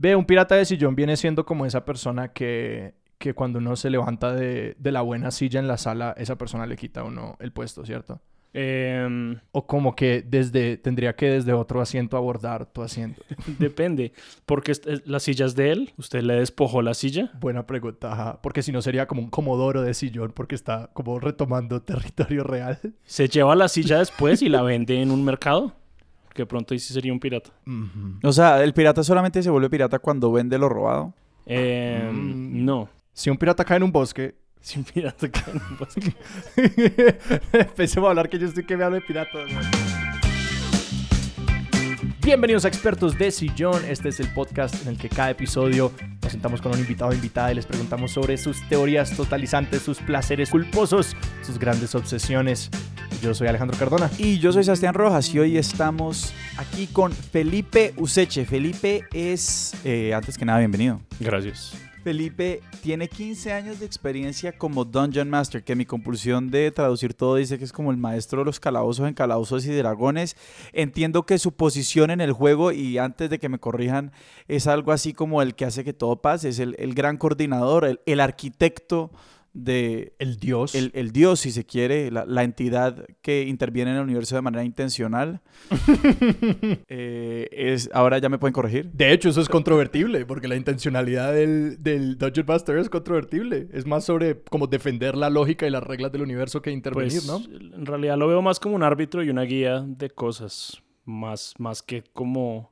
Ve, un pirata de sillón viene siendo como esa persona que, que cuando uno se levanta de, de la buena silla en la sala, esa persona le quita a uno el puesto, ¿cierto? Em, O como que desde, tendría que desde otro asiento abordar tu asiento. depende, porque la silla es de él, usted le despojó la silla. Buena pregunta, ajá. porque si no sería como un comodoro de sillón porque está como retomando territorio real. Se lleva la silla después y la vende en un mercado, que pronto ahí sí sería un pirata. O sea, el pirata solamente se vuelve pirata cuando vende lo robado. Em, Mm. No, Si un pirata cae en un bosque, si un pirata cae en un bosque. Empecemos a hablar que yo estoy que me hablo de piratas. güey. Bienvenidos a Expertos de Sillón. Este es el podcast en el que cada episodio nos sentamos con un invitado o invitada y les preguntamos sobre sus teorías totalizantes, sus placeres culposos, sus grandes obsesiones. Yo soy Alejandro Cardona. Y yo soy Sebastián Rojas y hoy estamos aquí con Felipe Useche. Felipe es, eh, antes que nada, bienvenido. Gracias. Felipe tiene 15 años de experiencia como Dungeon Master, que mi compulsión de traducir todo dice que es como el maestro de los calabozos en calabozos y dragones. Entiendo que su posición en el juego, y antes de que me corrijan, es algo así como el que hace que todo pase, es el, el gran coordinador, el, el arquitecto de... El dios. El, el dios, si se quiere, la, la entidad que interviene en el universo de manera intencional. Eh, es, ahora ya me pueden corregir. De hecho, eso es controvertible, porque la intencionalidad del, del Dungeon Master es controvertible. Es más sobre como defender la lógica y las reglas del universo que intervenir, Pues ¿no? en realidad lo veo más como un árbitro y una guía de cosas, más, más que como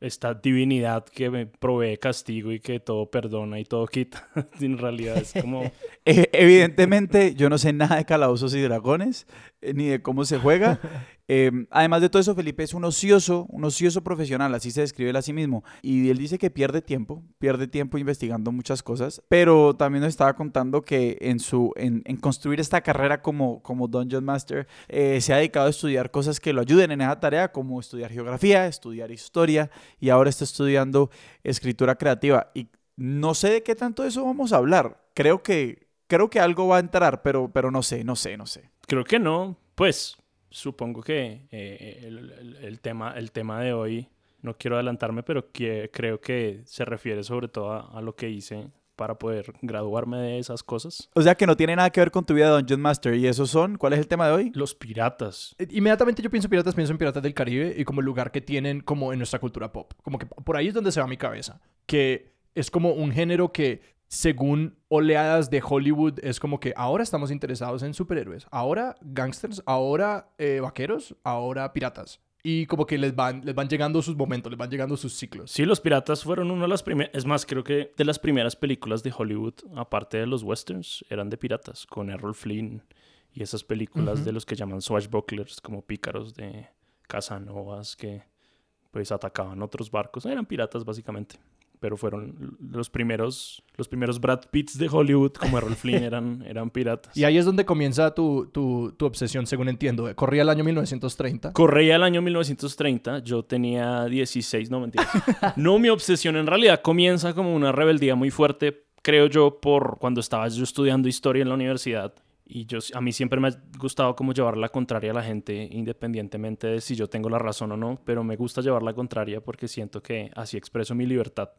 esta divinidad que me provee castigo y que todo perdona y todo quita. en realidad es como... Eh, evidentemente, yo no sé nada de calabozos y dragones, eh, ni de cómo se juega. Eh, además de todo eso, Felipe es un ocioso, un ocioso profesional, así se describe él a sí mismo. Y él dice que pierde tiempo, pierde tiempo investigando muchas cosas, pero también nos estaba contando que en, su, en, en construir esta carrera como, como Dungeon Master, eh, se ha dedicado a estudiar cosas que lo ayuden en esa tarea, como estudiar geografía, estudiar historia, y ahora está estudiando escritura creativa. Y no sé de qué tanto de eso vamos a hablar. Creo que, creo que algo va a entrar, pero, pero no sé, no sé, no sé. Creo que no, pues supongo que eh, el, el- el tema, el tema de hoy, no quiero adelantarme, pero que, creo que se refiere sobre todo a, a lo que hice para poder graduarme de esas cosas. O sea que no tiene nada que ver con tu vida de Dungeon Master. ¿Y esos son? ¿Cuál es el tema de hoy? Los piratas. Eh, Inmediatamente yo pienso en piratas, pienso en piratas del Caribe y como el lugar que tienen como en nuestra cultura pop. Como que por ahí es donde se va mi cabeza. Que es como un género que según oleadas de Hollywood es como que ahora estamos interesados en superhéroes, ahora gangsters, ahora eh, vaqueros, ahora piratas. Y como que les van, les van llegando sus momentos, les van llegando sus ciclos. Sí, Los Piratas fueron una de las primeras, es más, creo que de las primeras películas de Hollywood, aparte de los westerns, eran de piratas, con Errol Flynn y esas películas de los que llaman swashbucklers, como pícaros de Casanovas que pues atacaban otros barcos. Eran piratas básicamente, pero fueron los primeros, los primeros Brad Pitts de Hollywood, como Errol Flynn, eran, eran piratas. Y ahí es donde comienza tu, tu, tu obsesión, según entiendo. Corría el año 1930. Corría el año 1930, yo tenía 16, no mentira. No, mi obsesión en realidad comienza como una rebeldía muy fuerte, creo yo, por cuando estaba yo estudiando historia en la universidad. Y yo, a mí siempre me ha gustado como llevar la contraria a la gente, independientemente de si yo tengo la razón o no, pero me gusta llevar la contraria porque siento que así expreso mi libertad.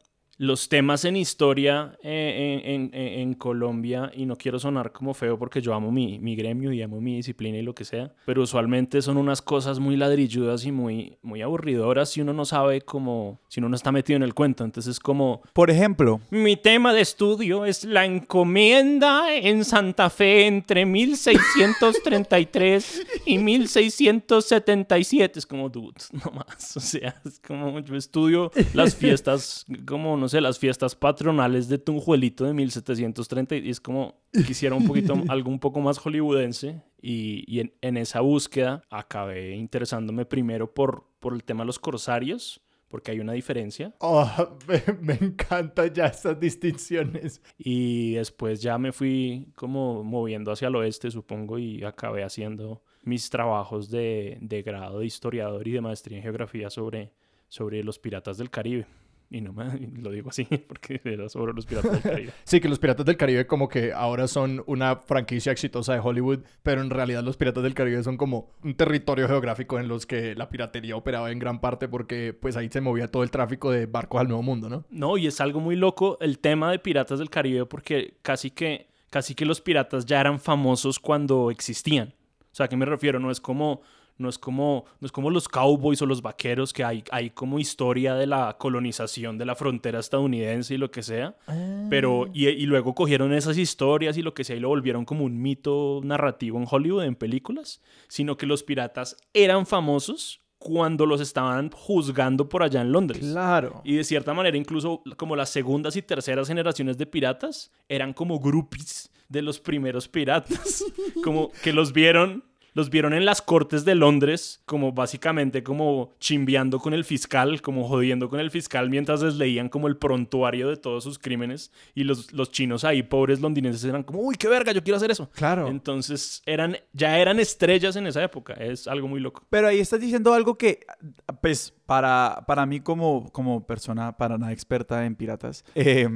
Los temas en historia eh, en, en- Colombia, y no quiero sonar como feo porque yo amo mi, mi gremio y amo mi disciplina y lo que sea, pero usualmente son unas cosas muy ladrilludas y muy, muy aburridoras si uno no sabe cómo, si uno no está metido en el cuento. Entonces es como, Por ejemplo, mi tema de estudio es la encomienda en Santa Fe entre 1633 y 1677. Es como, dude, no más. O sea, es como yo estudio las fiestas, como, no sé, las fiestas patronales de Tunjuelito de 1730 y es como, quisiera un poquito, algo un poco más hollywoodense. Y, y en, en esa búsqueda acabé interesándome primero por, por el tema de los corsarios, porque hay una diferencia. Oh, me, me encantan ya estas distinciones. Y después ya me fui como moviendo hacia el oeste, supongo, y acabé haciendo mis trabajos de, de grado de historiador y de maestría en geografía sobre, sobre los piratas del Caribe. Y no me, y lo digo así porque era sobre los piratas del Caribe. Sí, que los Piratas del Caribe como que ahora son una franquicia exitosa de Hollywood, pero en realidad los Piratas del Caribe son como un territorio geográfico en los que la piratería operaba en gran parte porque pues ahí se movía todo el tráfico de barcos al Nuevo Mundo, ¿no? No, y es algo muy loco el tema de Piratas del Caribe porque casi que, casi que los piratas ya eran famosos cuando existían. O sea, ¿a qué me refiero? No es como, no es como, no es como los cowboys o los vaqueros que hay, hay como historia de la colonización de la frontera estadounidense y lo que sea. Pero, y, y luego cogieron esas historias y lo que sea y lo volvieron como un mito narrativo en Hollywood, en películas, sino que los piratas eran famosos cuando los estaban juzgando por allá en Londres. Claro. Y de cierta manera, incluso como las segundas y terceras generaciones de piratas eran como groupies de los primeros piratas. como que los vieron, los vieron en las cortes de Londres, como básicamente como chimbeando con el fiscal, como jodiendo con el fiscal mientras les leían como el prontuario de todos sus crímenes. Y los, los chinos ahí, pobres londinenses, eran como, uy, qué verga, yo quiero hacer eso. Claro. Entonces eran, ya eran estrellas en esa época. Es algo muy loco. Pero ahí estás diciendo algo que, pues, para, para mí como, como persona para nada experta en piratas, eh,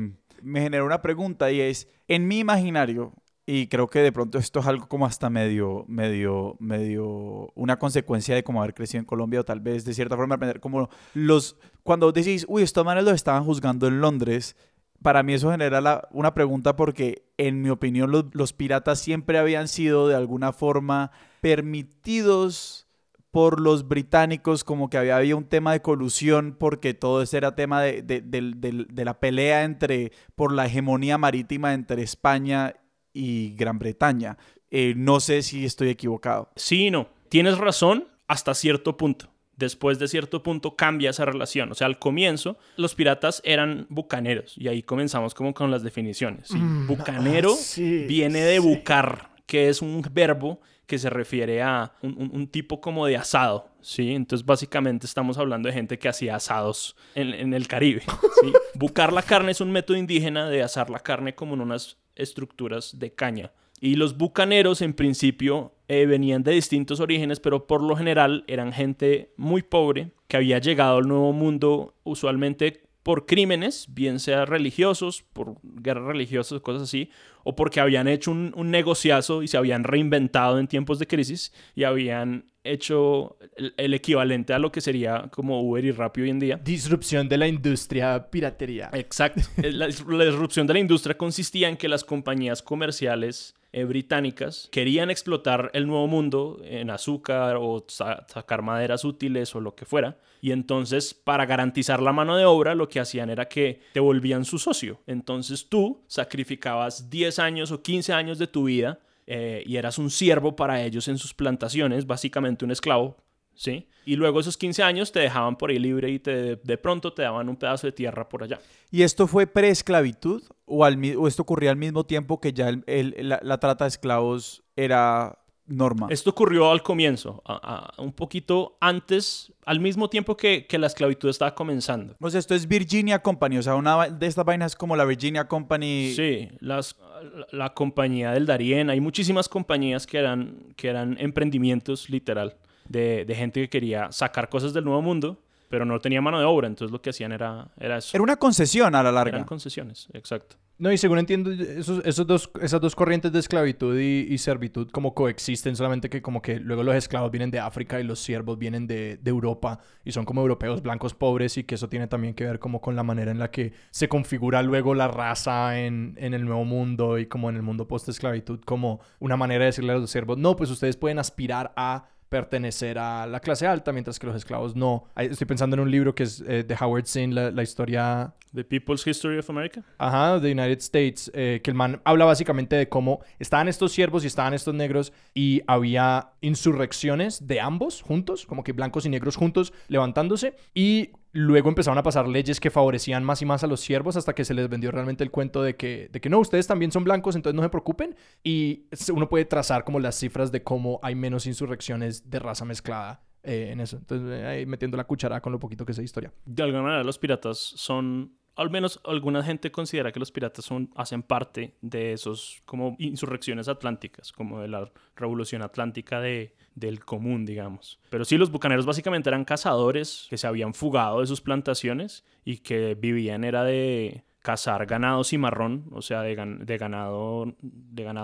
me genera una pregunta y es, en mi imaginario, y creo que de pronto esto es algo como hasta medio, medio, medio, una consecuencia de como haber crecido en Colombia o tal vez de cierta forma aprender como los, cuando decís, uy, estos manes los estaban juzgando en Londres, para mí eso genera una pregunta porque en mi opinión los, piratas siempre habían sido de alguna forma permitidos por los británicos, como que había, había un tema de colusión, porque todo ese era tema de, de- del- de la pelea entre, por la hegemonía marítima entre España y Gran Bretaña. Eh, no sé si estoy equivocado. Sí no. Tienes razón hasta cierto punto. Después de cierto punto cambia esa relación. O sea, al comienzo los piratas eran bucaneros y ahí comenzamos como con las definiciones. ¿sí? Bucanero ah, sí, viene de sí. bucar, que es un verbo que se refiere a un, un- un tipo como de asado, ¿sí? Entonces básicamente estamos hablando de gente que hacía asados en, en el Caribe, ¿sí? Bucar la carne es un método indígena de asar la carne como en unas estructuras de caña. Y los bucaneros en principio eh, venían de distintos orígenes, pero por lo general eran gente muy pobre que había llegado al nuevo mundo usualmente por crímenes, bien sea religiosos, por guerras religiosas, cosas así, o porque habían hecho un, un negociazo y se habían reinventado en tiempos de crisis y habían hecho el, el equivalente a lo que sería como Uber y Rappi hoy en día. Disrupción de la industria piratería. Exacto. La, la disrupción de la industria consistía en que las compañías comerciales eh, británicas querían explotar el nuevo mundo en azúcar o sa- sacar maderas útiles o lo que fuera. Y entonces, para garantizar la mano de obra, lo que hacían era que te volvían su socio. Entonces tú sacrificabas 10 años o 15 años de tu vida eh, y eras un siervo para ellos en sus plantaciones, básicamente un esclavo, ¿sí? Y luego esos 15 años te dejaban por ahí libre y te, de pronto te daban un pedazo de tierra por allá. ¿Y esto fue preesclavitud o, al, o esto ocurría al mismo tiempo que ya el- el- la, la trata de esclavos era norma? Esto ocurrió al comienzo, a- a- un poquito antes, al mismo tiempo que, que la esclavitud estaba comenzando. O sea, esto es Virginia Company, o sea, una de estas vainas como la Virginia Company. Sí, las, la, la compañía del Darién, hay muchísimas compañías que eran, que eran emprendimientos literal de, de gente que quería sacar cosas del nuevo mundo, pero no tenía mano de obra, entonces lo que hacían era, era eso. Era una concesión a la Eran larga. concesiones, exacto. No, y según entiendo, esos, esos dos, esas dos corrientes de esclavitud y, y servitud como coexisten, solamente que como que luego los esclavos vienen de África y los siervos vienen de, de Europa y son como europeos blancos pobres y que eso tiene también que ver como con la manera en la que se configura luego la raza en, en el nuevo mundo y como en el mundo post-esclavitud, como una manera de decirle a los siervos, no, pues ustedes pueden aspirar a pertenecer a la clase alta, mientras que los esclavos no. Estoy pensando en un libro que es eh, de Howard Zinn, la, la historia The People's History of America. Ajá, de United States, eh, que el man habla básicamente de cómo estaban estos siervos y estaban estos negros y había insurrecciones de ambos juntos, como que blancos y negros juntos levantándose y luego empezaron a pasar leyes que favorecían más y más a los siervos hasta que se les vendió realmente el cuento de que, de que no, ustedes también son blancos, entonces no se preocupen y uno puede trazar como las cifras de cómo hay menos insurrecciones de raza mezclada eh, en eso. Entonces, ahí metiendo la cuchara con lo poquito que sé de historia. De alguna manera los piratas son al menos alguna gente considera que los piratas son, hacen parte de esos como insurrecciones atlánticas, como de la revolución atlántica de, del común, digamos. Pero sí, los bucaneros básicamente eran cazadores que se habían fugado de sus plantaciones y que vivían era de cazar ganado cimarrón, o sea, de ganado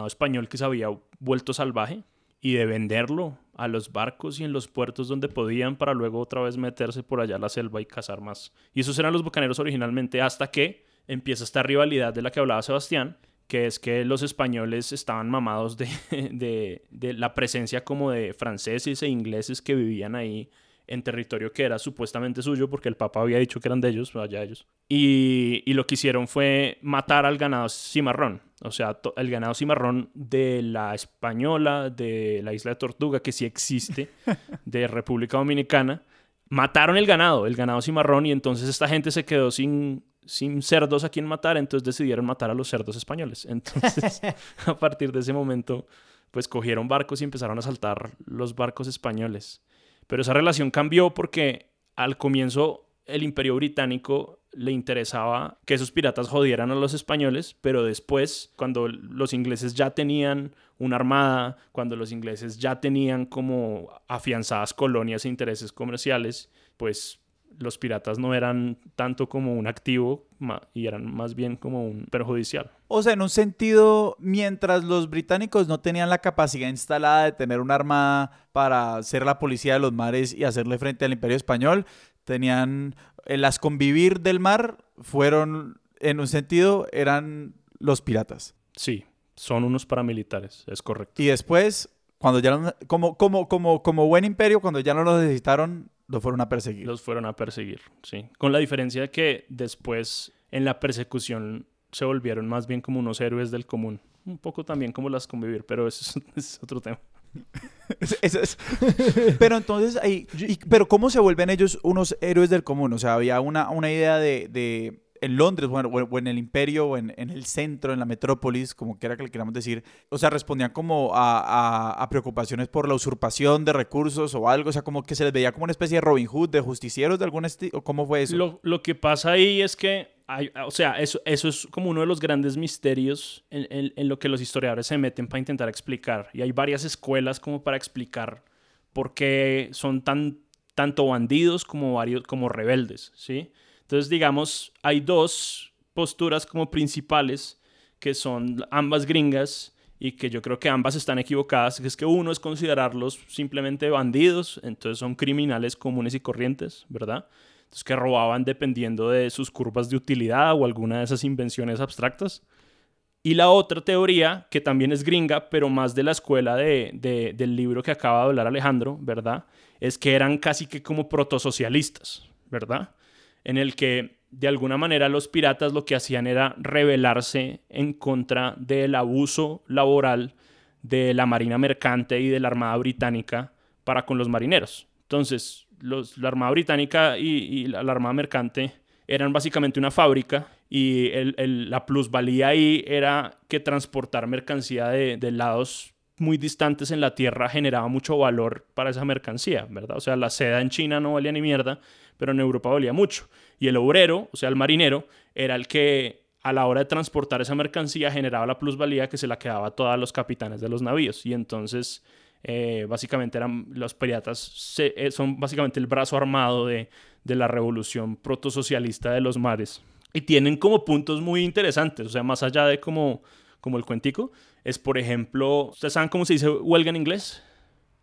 español que se había vuelto salvaje y de venderlo a los barcos y en los puertos donde podían para luego otra vez meterse por allá la selva y cazar más. Y esos eran los bucaneros originalmente hasta que empieza esta rivalidad de la que hablaba Sebastián, que es que los españoles estaban mamados de, de, de la presencia como de franceses e ingleses que vivían ahí en territorio que era supuestamente suyo porque el Papa había dicho que eran de ellos, allá ellos. Y, y, lo que hicieron fue matar al ganado cimarrón. O sea, el ganado cimarrón de la española, de la isla de Tortuga, que sí existe, de República Dominicana. Mataron el ganado, el ganado cimarrón, y entonces esta gente se quedó sin, sin cerdos a quien matar, entonces decidieron matar a los cerdos españoles. Entonces, a partir de ese momento, pues cogieron barcos y empezaron a saltar los barcos españoles. Pero esa relación cambió porque al comienzo el imperio británico le interesaba que esos piratas jodieran a los españoles, pero después, cuando los ingleses ya tenían una armada, cuando los ingleses ya tenían como afianzadas colonias e intereses comerciales, pues los piratas no eran tanto como un activo y eran más bien como un perjudicial. O sea, en un sentido, mientras los británicos no tenían la capacidad instalada de tener una armada para ser la policía de los mares y hacerle frente al imperio español, tenían eh, las convivir del mar fueron, en un sentido, eran los piratas. Sí, son unos paramilitares, es correcto. Y después, cuando ya como, como, como, como buen imperio, cuando ya no lo necesitaron, los fueron a perseguir. Los fueron a perseguir, sí. Con la diferencia de que después en la persecución se volvieron más bien como unos héroes del común. Un poco también como las convivir, pero eso es, otro tema. pero entonces, ahí, pero ¿cómo se vuelven ellos unos héroes del común? O sea, había una, una idea de en Londres, bueno, o en el imperio, o en, el centro, en la metrópolis, como quiera que le queramos decir, o sea, respondían como a, preocupaciones por la usurpación de recursos o algo, o sea, como que se les veía como una especie de Robin Hood, de justicieros de algún estilo, ¿cómo fue eso? Lo, que pasa ahí es que, hay, o sea, eso, eso es como uno de los grandes misterios en, en lo que los historiadores se meten para intentar explicar, y hay varias escuelas como para explicar por qué son tan tanto bandidos como varios como rebeldes, ¿sí? Entonces, digamos, hay dos posturas como principales que son ambas gringas y que yo creo que ambas están equivocadas, que es que uno es considerarlos simplemente bandidos, entonces son criminales comunes y corrientes, ¿verdad? Entonces que robaban dependiendo de sus curvas de utilidad o alguna de esas invenciones abstractas. Y la otra teoría, que también es gringa, pero más de la escuela de, del libro que acaba de hablar Alejandro, ¿verdad? Es que eran casi que como protosocialistas, ¿verdad? En el que de alguna manera los piratas lo que hacían era rebelarse en contra del abuso laboral de la Marina Mercante y de la Armada Británica para con los marineros. Entonces, la Armada Británica y, la, Armada Mercante eran básicamente una fábrica y la plusvalía ahí era que transportar mercancía de, de lados muy distantes en la tierra generaba mucho valor para esa mercancía, ¿verdad? O sea, la seda en China no valía ni mierda, pero en Europa valía mucho. Y el obrero, o sea, el marinero, era el que a la hora de transportar esa mercancía generaba la plusvalía que se la quedaba a todos los capitanes de los navíos. Y entonces, eh, básicamente, eran los piratas eh, son básicamente el brazo armado de, de la revolución protosocialista de los mares. Y tienen como puntos muy interesantes, o sea, más allá de como, como el cuentico, es por ejemplo, ¿ustedes saben cómo se dice huelga en inglés?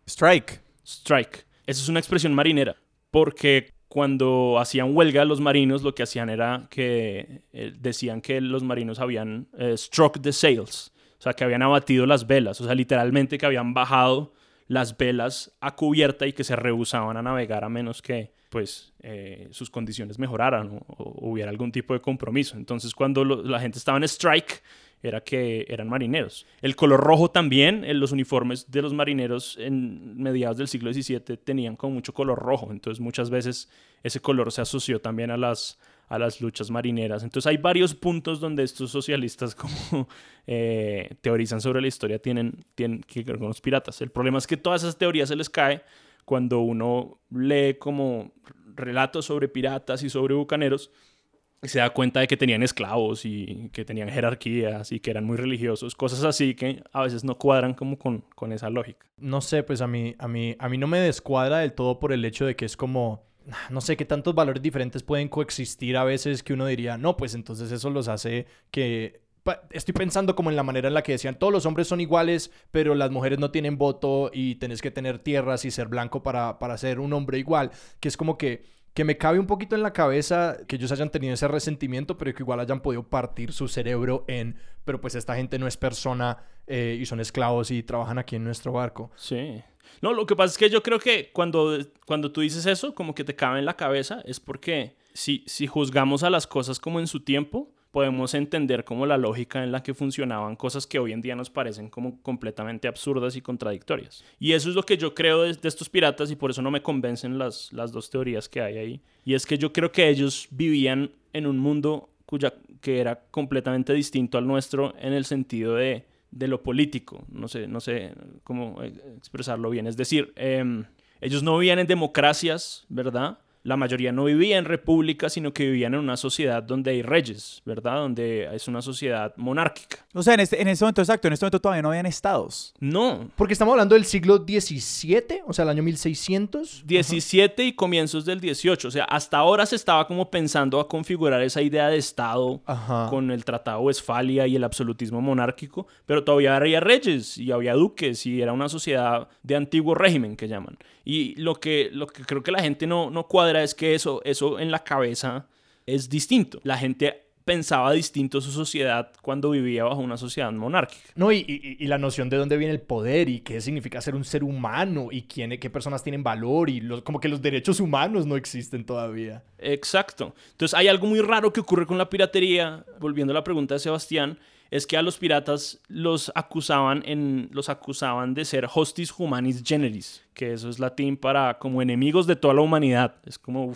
Strike. Strike. Esa es una expresión marinera, porque cuando hacían huelga los marinos, lo que hacían era que eh, decían que los marinos habían eh, struck the sails, o sea, que habían abatido las velas, o sea, literalmente que habían bajado las velas a cubierta y que se rehusaban a navegar a menos que pues eh, sus condiciones mejoraran o, hubiera algún tipo de compromiso. Entonces cuando la gente estaba en strike, era que eran marineros. El color rojo también, en los uniformes de los marineros en mediados del siglo XVII tenían como mucho color rojo, entonces muchas veces ese color se asoció también a las, a las luchas marineras. Entonces hay varios puntos donde estos socialistas como eh, teorizan sobre la historia tienen, tienen que ver con los piratas. El problema es que todas esas teorías se les cae cuando uno lee como relatos sobre piratas y sobre bucaneros se da cuenta de que tenían esclavos y que tenían jerarquías y que eran muy religiosos, cosas así que a veces no cuadran como con, con esa lógica. No sé, pues a mí, a, mí, a mí no me descuadra del todo por el hecho de que es como, no sé, qué tantos valores diferentes pueden coexistir a veces que uno diría, no, pues entonces eso los hace que estoy pensando como en la manera en la que decían, todos los hombres son iguales, pero las mujeres no tienen voto y tenés que tener tierras y ser blanco para, para ser un hombre igual, que es como que que me cabe un poquito en la cabeza que ellos hayan tenido ese resentimiento, pero que igual hayan podido partir su cerebro en, pero pues esta gente no es persona eh, y son esclavos y trabajan aquí en nuestro barco. Sí. No, lo que pasa es que yo creo que cuando, cuando tú dices eso, como que te cabe en la cabeza, es porque si, si juzgamos a las cosas como en su tiempo, podemos entender como la lógica en la que funcionaban cosas que hoy en día nos parecen como completamente absurdas y contradictorias. Y eso es lo que yo creo de, estos piratas y por eso no me convencen las, las dos teorías que hay ahí. Y es que yo creo que ellos vivían en un mundo cuya, que era completamente distinto al nuestro en el sentido de, de lo político. No sé, no sé cómo expresarlo bien. Es decir, em, ellos no vivían en democracias, ¿verdad? La mayoría no vivía en república, sino que vivían en una sociedad donde hay reyes, ¿verdad? Donde es una sociedad monárquica. O sea, en este, en este momento, exacto, en este momento todavía no habían estados. No. Porque estamos hablando del siglo XVII, o sea, el año 1600. 17 y comienzos del 18. O sea, hasta ahora se estaba como pensando a configurar esa idea de estado con el Tratado de Westfalia y el absolutismo monárquico, pero todavía había reyes y había duques y era una sociedad de antiguo régimen que llaman. Y lo que, lo que creo que la gente no, no cuadra es que eso, eso en la cabeza es distinto. La gente pensaba distinto su sociedad cuando vivía bajo una sociedad monárquica. No, y, y, la noción de dónde viene el poder y qué significa ser un ser humano y quién, qué personas tienen valor y los, como que los derechos humanos no existen todavía. Exacto. Entonces hay algo muy raro que ocurre con la piratería, volviendo a la pregunta de Sebastián, es que a los piratas los acusaban, en, los acusaban de ser hostis humanis generis, que eso es latín para como enemigos de toda la humanidad. Es como...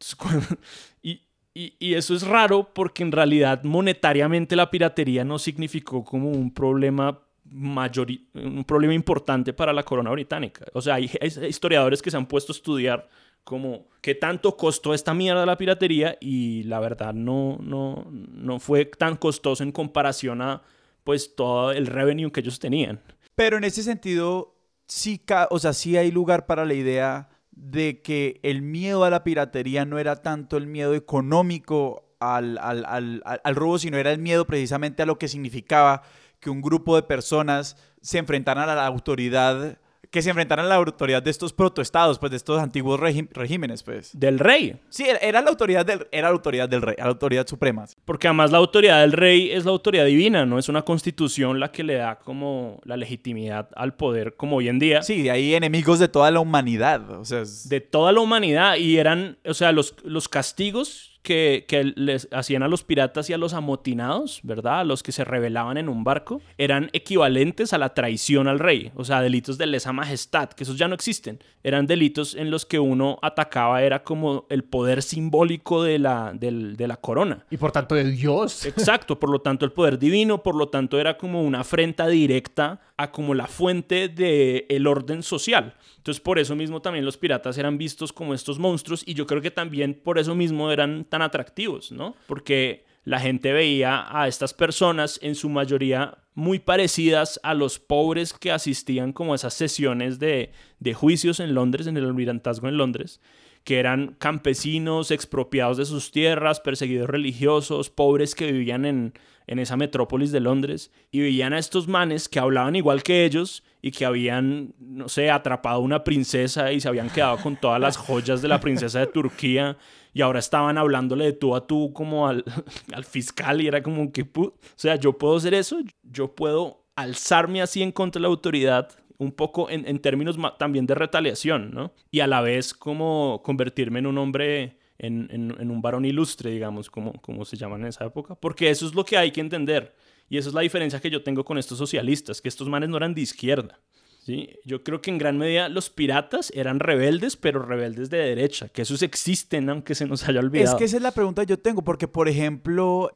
y, y, y, eso es raro porque en realidad monetariamente la piratería no significó como un problema mayor, un problema importante para la corona británica. O sea, hay historiadores que se han puesto a estudiar como qué tanto costó esta mierda la piratería y la verdad no, no, no fue tan costoso en comparación a pues todo el revenue que ellos tenían. Pero en ese sentido, sí, o sea, sí hay lugar para la idea de que el miedo a la piratería no era tanto el miedo económico al, al, al, al robo, sino era el miedo precisamente a lo que significaba que un grupo de personas se enfrentaran a la autoridad que se enfrentaran a la autoridad de estos protoestados, pues de estos antiguos regímenes, pues. Del rey. Sí, era la autoridad del, era la autoridad del rey, la autoridad suprema. Porque además la autoridad del rey es la autoridad divina, no es una constitución la que le da como la legitimidad al poder como hoy en día. Sí, de ahí enemigos de toda la humanidad, o sea, de toda la humanidad y eran, o sea, los, los castigos que, les hacían a los piratas y a los amotinados, ¿verdad? A los que se rebelaban en un barco, eran equivalentes a la traición al rey, o sea, delitos de lesa majestad, que esos ya no existen. Eran delitos en los que uno atacaba, era como el poder simbólico de la, de la corona. Y por tanto de Dios. Exacto, por lo tanto el poder divino, por lo tanto era como una afrenta directa como la fuente del el orden social. Entonces por eso mismo también los piratas eran vistos como estos monstruos y yo creo que también por eso mismo eran tan atractivos, ¿no? Porque la gente veía a estas personas en su mayoría muy parecidas a los pobres que asistían como a esas sesiones de, de juicios en Londres, en el almirantazgo en Londres, que eran campesinos expropiados de sus tierras, perseguidos religiosos, pobres que vivían en, en esa metrópolis de Londres y veían a estos manes que hablaban igual que ellos y que habían, no sé, atrapado a una princesa y se habían quedado con todas las joyas de la princesa de Turquía y ahora estaban hablándole de tú a tú como al, al fiscal y era como que, o sea, yo puedo hacer eso, yo puedo alzarme así en contra de la autoridad un poco en, en términos también de retaliación, ¿no? Y a la vez como convertirme en un hombre en, en, un varón ilustre, digamos, como, como se llaman en esa época, porque eso es lo que hay que entender. Y esa es la diferencia que yo tengo con estos socialistas, que estos manes no eran de izquierda. ¿sí? Yo creo que en gran medida los piratas eran rebeldes, pero rebeldes de derecha, que esos existen aunque se nos haya olvidado. Es que esa es la pregunta que yo tengo, porque por ejemplo,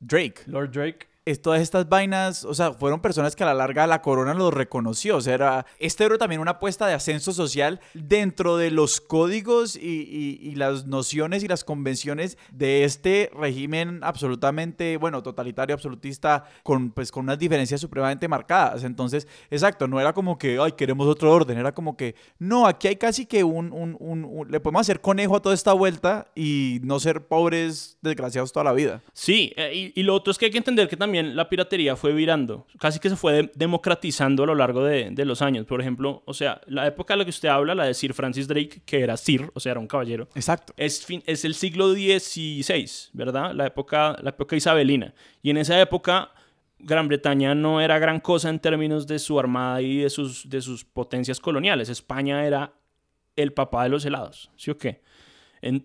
Drake. Lord Drake. Es, todas estas vainas, o sea, fueron personas que a la larga la corona los reconoció. O sea, era, este era también una apuesta de ascenso social dentro de los códigos y, y, las nociones y las convenciones de este régimen absolutamente, bueno, totalitario, absolutista, con, pues, con unas diferencias supremamente marcadas. Entonces, exacto, no era como que, ay, queremos otro orden, era como que, no, aquí hay casi que un, un, un le podemos hacer conejo a toda esta vuelta y no ser pobres desgraciados toda la vida. Sí, eh, y, lo otro es que hay que entender que también la piratería fue virando, casi que se fue democratizando a lo largo de, de, los años. Por ejemplo, o sea, la época de la que usted habla, la de Sir Francis Drake, que era Sir, o sea, era un caballero. Exacto. Es, fin, es el siglo XVI, ¿verdad? La época, la época isabelina. Y en esa época... Gran Bretaña no era gran cosa en términos de su armada y de sus, de sus potencias coloniales. España era el papá de los helados, ¿sí o qué?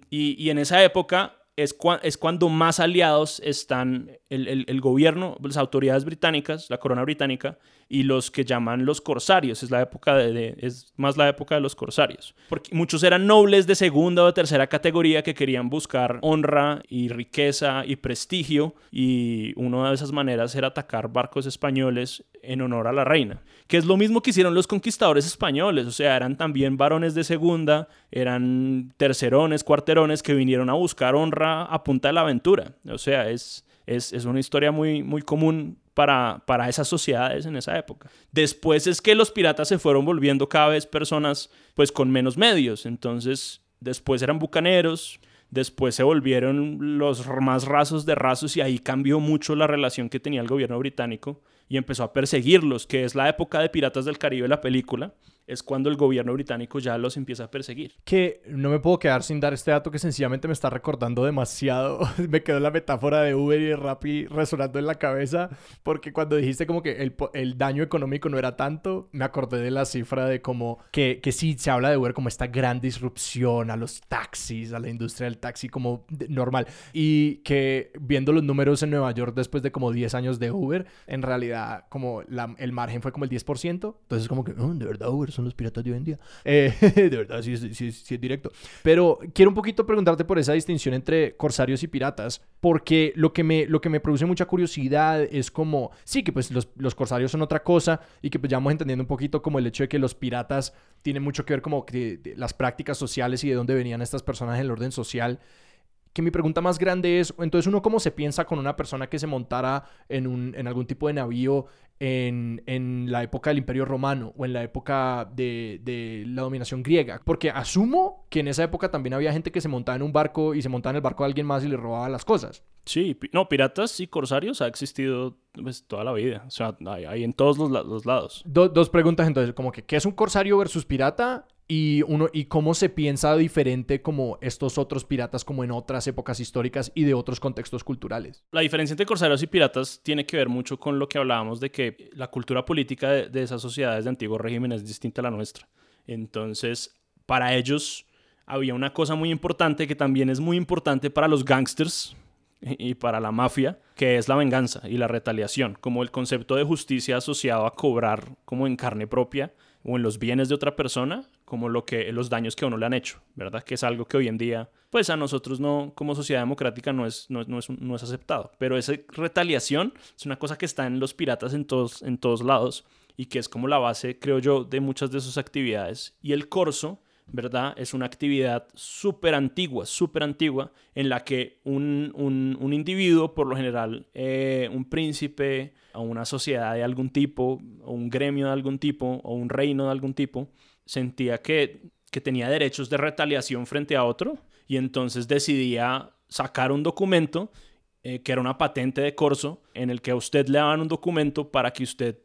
y, y, en esa época es, es cuando más aliados están el, el, el, gobierno, las autoridades británicas, la corona británica, y los que llaman los corsarios. Es, la época de, es más la época de los corsarios. Porque muchos eran nobles de segunda o de tercera categoría que querían buscar honra y riqueza y prestigio, y una de esas maneras era atacar barcos españoles en honor a la reina. Que es lo mismo que hicieron los conquistadores españoles, o sea, eran también varones de segunda, eran tercerones, cuarterones que vinieron a buscar honra a punta de la aventura. O sea, es, es, es una historia muy, muy común para, para esas sociedades en esa época. Después es que los piratas se fueron volviendo cada vez personas pues con menos medios, entonces después eran bucaneros, después se volvieron los más rasos de rasos y ahí cambió mucho la relación que tenía el gobierno británico y empezó a perseguirlos, que es la época de Piratas del Caribe, la película, es cuando el gobierno británico ya los empieza a perseguir. Que no me puedo quedar sin dar este dato que sencillamente me está recordando demasiado. me quedó la metáfora de Uber y de Rappi resonando en la cabeza, porque cuando dijiste como que el, el, daño económico no era tanto, me acordé de la cifra de como que, que sí se habla de Uber como esta gran disrupción a los taxis, a la industria del taxi como normal. Y que viendo los números en Nueva York después de como 10 años de Uber, en realidad como el margen fue como el 10%. Entonces como que, oh, de verdad Uber son los piratas de hoy en día. Eh, de verdad, sí, sí, sí, es directo. Pero quiero un poquito preguntarte por esa distinción entre corsarios y piratas, porque lo que me, lo que me produce mucha curiosidad es como, sí, que pues los, los corsarios son otra cosa y que pues ya vamos entendiendo un poquito como el hecho de que los piratas tienen mucho que ver como las prácticas sociales y de dónde venían estas personas en el orden social que mi pregunta más grande es, entonces uno cómo se piensa con una persona que se montara en, un, en algún tipo de navío en, la época del Imperio Romano o en la época de, la dominación griega. Porque asumo que en esa época también había gente que se montaba en un barco y se montaba en el barco de alguien más y le robaba las cosas. Sí, no, piratas y corsarios ha existido pues, toda la vida. O sea, hay, en todos los, lados. dos preguntas entonces, como que, ¿qué es un corsario versus pirata? Y, uno, y cómo se piensa diferente como estos otros piratas como en otras épocas históricas y de otros contextos culturales. La diferencia entre corsarios y piratas tiene que ver mucho con lo que hablábamos de que la cultura política de, esas sociedades de antiguo régimen es distinta a la nuestra. Entonces, para ellos había una cosa muy importante que también es muy importante para los gangsters y para la mafia, que es la venganza y la retaliación, como el concepto de justicia asociado a cobrar como en carne propia o en los bienes de otra persona, como lo que, los daños que a uno le han hecho, ¿verdad? Que es algo que hoy en día, pues a nosotros no, como sociedad democrática no es, no, es, no es aceptado. Pero esa retaliación es una cosa que está en los piratas en todos, en todos lados y que es como la base, creo yo, de muchas de sus actividades. Y el corso, ¿verdad? Es una actividad súper antigua, súper antigua, en la que un, un, un, individuo, por lo general, eh, un príncipe, o una sociedad de algún tipo, o un gremio de algún tipo, o un reino de algún tipo, sentía que, que tenía derechos de retaliación frente a otro, y entonces decidía sacar un documento eh, que era una patente de corso, en el que a usted le daban un documento para que usted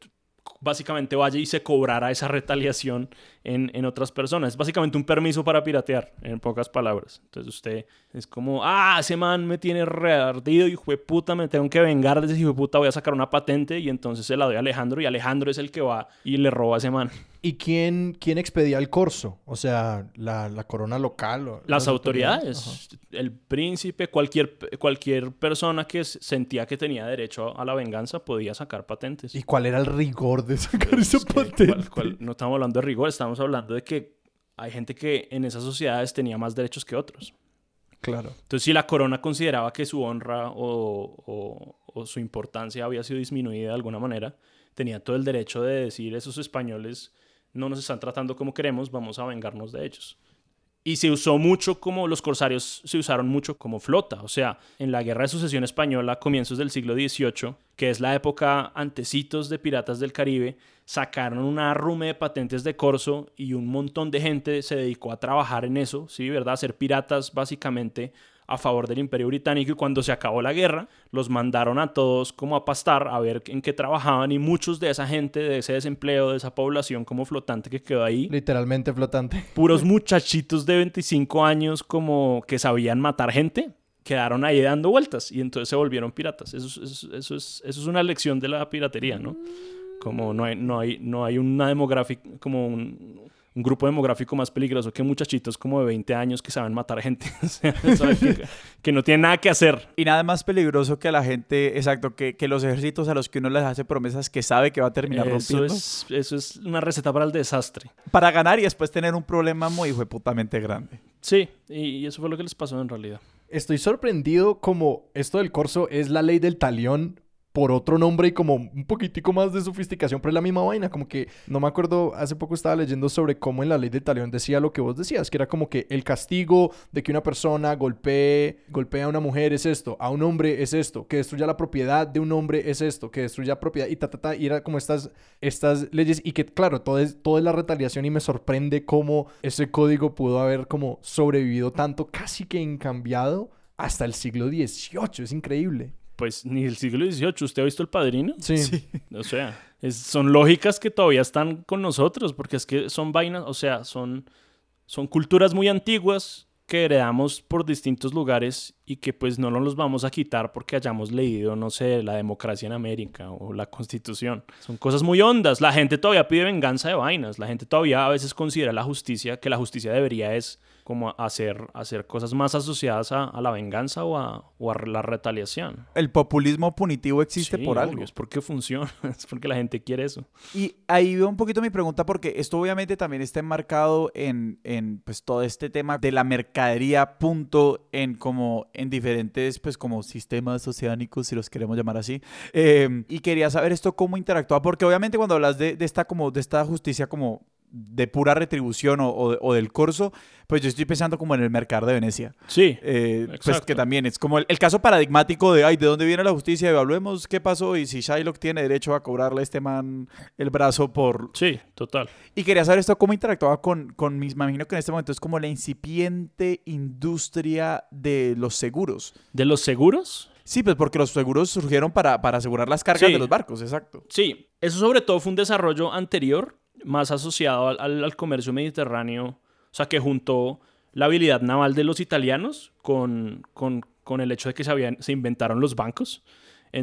básicamente vaya y se cobrara esa retaliación en, en, otras personas. Es básicamente un permiso para piratear, en pocas palabras. Entonces usted es como, ah, ese man me tiene reardido, hijo de puta, me tengo que vengar de ese hijo de puta, voy a sacar una patente y entonces se la doy a Alejandro y Alejandro es el que va y le roba a ese man. ¿Y quién, quién expedía el corso? O sea, la, la corona local. O, las, autoridades, el príncipe, cualquier, cualquier persona que sentía que tenía derecho a la venganza podía sacar patentes. ¿Y cuál era el rigor de sacar esa patente? no estamos hablando de rigor, estamos hablando de que hay gente que en esas sociedades tenía más derechos que otros. Claro. Entonces, si la corona consideraba que su honra o, o su importancia había sido disminuida de alguna manera, tenía todo el derecho de decir esos españoles no nos están tratando como queremos, vamos a vengarnos de ellos. Y se usó mucho como los corsarios se usaron mucho como flota. O sea, en la Guerra de Sucesión Española, comienzos del siglo XVIII, que es la época antecitos de Piratas del Caribe, sacaron una arrume de patentes de corso y un montón de gente se dedicó a trabajar en eso, ¿sí? ¿Verdad? A ser piratas básicamente a favor del Imperio Británico y cuando se acabó la guerra los mandaron a todos como a pastar a ver en qué trabajaban y muchos de esa gente, de ese desempleo, de esa población como flotante que quedó ahí. Literalmente flotante. Puros muchachitos de 25 años como que sabían matar gente. Quedaron ahí dando vueltas y entonces se volvieron piratas. Eso, eso, eso, es, eso es una lección de la piratería, ¿no? Como no hay, no hay, no hay una demográfica, como un, un grupo demográfico más peligroso que muchachitos como de 20 años que saben matar gente. que, que, no tienen nada que hacer. Y nada más peligroso que a la gente, exacto, que, que, los ejércitos a los que uno les hace promesas que sabe que va a terminar eso rompiendo. Es, eso es una receta para el desastre. Para ganar y después tener un problema muy putamente grande. Sí, y eso fue lo que les pasó en realidad. Estoy sorprendido como esto del corso es la ley del talión por otro nombre y como un poquitico más de sofisticación, pero es la misma vaina, como que no me acuerdo, hace poco estaba leyendo sobre cómo en la ley del talión decía lo que vos decías, que era como que el castigo de que una persona golpee, golpea a una mujer es esto, a un hombre es esto, que destruya la propiedad de un hombre es esto, que destruya propiedad y ta, ta, ta, y era como estas, estas leyes y que claro, todo es, es la retaliación y me sorprende cómo ese código pudo haber como sobrevivido tanto, casi que incambiado hasta el siglo XVIII, es increíble pues ni el siglo XVIII. ¿Usted ha visto El Padrino? Sí. sí. O sea, es, son lógicas que todavía están con nosotros, porque es que son vainas, o sea, son, son culturas muy antiguas que heredamos por distintos lugares y que pues no nos los vamos a quitar porque hayamos leído, no sé, la democracia en América o la constitución. Son cosas muy hondas. La gente todavía pide venganza de vainas. La gente todavía a veces considera la justicia, que la justicia debería es como hacer, hacer cosas más asociadas a, a la venganza o a, o a, la retaliación. El populismo punitivo existe sí, por algo. Es porque funciona, es porque la gente quiere eso. Y ahí veo un poquito mi pregunta porque esto obviamente también está enmarcado en, en pues todo este tema de la mercadería punto en como en diferentes pues como sistemas oceánicos si los queremos llamar así eh, y quería saber esto cómo interactúa porque obviamente cuando hablas de, de esta como de esta justicia como de pura retribución o, o, o, del corso, pues yo estoy pensando como en el mercado de Venecia. Sí. Eh, pues que también es como el, el, caso paradigmático de, ay, ¿de dónde viene la justicia? Evaluemos qué pasó y si Shylock tiene derecho a cobrarle a este man el brazo por... Sí, total. Y quería saber esto, cómo interactuaba con, con mis... Me imagino que en este momento es como la incipiente industria de los seguros. ¿De los seguros? Sí, pues porque los seguros surgieron para, para asegurar las cargas Sí. de los barcos, exacto. Sí, eso sobre todo fue un desarrollo anterior, más asociado al, al- al comercio mediterráneo, o sea, que juntó la habilidad naval de los italianos con, con, con el hecho de que se, habían, se inventaron los bancos.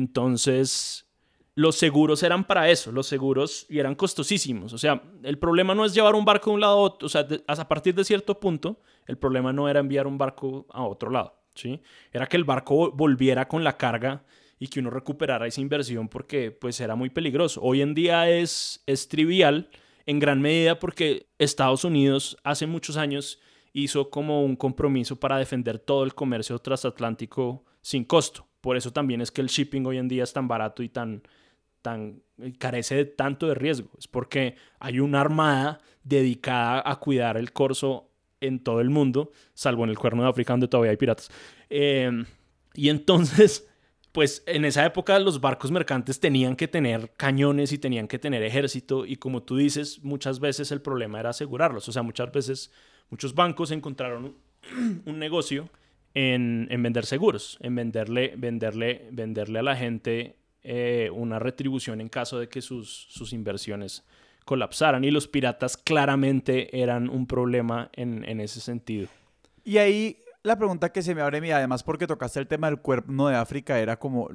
Entonces, los seguros eran para eso, los seguros y eran costosísimos. O sea, el problema no es llevar un barco de un lado a otro, o sea, de- a partir de cierto punto, el problema no era enviar un barco a otro lado, ¿sí? Era que el barco volviera con la carga y que uno recuperara esa inversión porque pues era muy peligroso. Hoy en día es, es trivial en gran medida porque Estados Unidos hace muchos años hizo como un compromiso para defender todo el comercio transatlántico sin costo. Por eso también es que el shipping hoy en día es tan barato y tan, tan carece de tanto de riesgo. Es porque hay una armada dedicada a cuidar el corso en todo el mundo, salvo en el cuerno de África donde todavía hay piratas. Eh, y entonces, pues en esa época los barcos mercantes tenían que tener cañones y tenían que tener ejército y como tú dices, muchas veces el problema era asegurarlos. O sea, muchas veces muchos bancos encontraron un, negocio en, en, vender seguros, en venderle, venderle, venderle a la gente eh, una retribución en caso de que sus, sus inversiones colapsaran. Y los piratas claramente eran un problema en, en ese sentido. Y ahí la pregunta que se me abre mí, además porque tocaste el tema del cuerno de África, era como...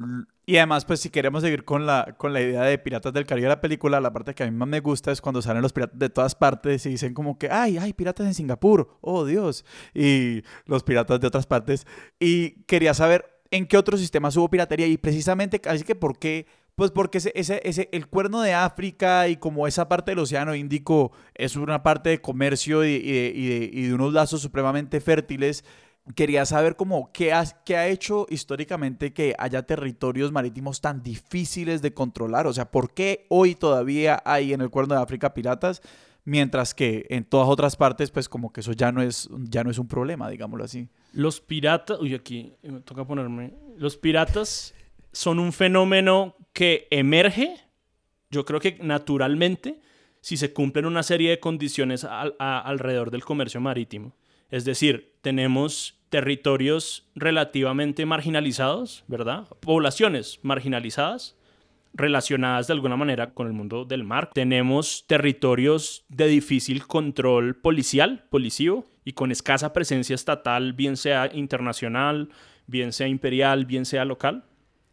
Y además, pues si queremos seguir con la, con la idea de Piratas del Caribe, la película, la parte que a mí más me gusta es cuando salen los piratas de todas partes y dicen como que, ay, hay piratas en Singapur, oh Dios, y los piratas de otras partes. Y quería saber en qué otros sistemas hubo piratería y precisamente, así que por qué... Pues porque ese, ese, ese, el cuerno de África y como esa parte del Océano Índico es una parte de comercio y, y, de, y, de, y de unos lazos supremamente fértiles, quería saber cómo qué ha, qué ha hecho históricamente que haya territorios marítimos tan difíciles de controlar. O sea, ¿por qué hoy todavía hay en el Cuerno de África piratas? Mientras que en todas otras partes, pues como que eso ya no es, ya no es un problema, digámoslo así. Los piratas, uy, aquí me toca ponerme. Los piratas son un fenómeno que emerge, yo creo que naturalmente, si se cumplen una serie de condiciones alrededor del comercio marítimo. Es decir, tenemos territorios relativamente marginalizados, ¿verdad? Poblaciones marginalizadas relacionadas de alguna manera con el mundo del mar. Tenemos territorios de difícil control policial, policío, y con escasa presencia estatal, bien sea internacional, bien sea imperial, bien sea local.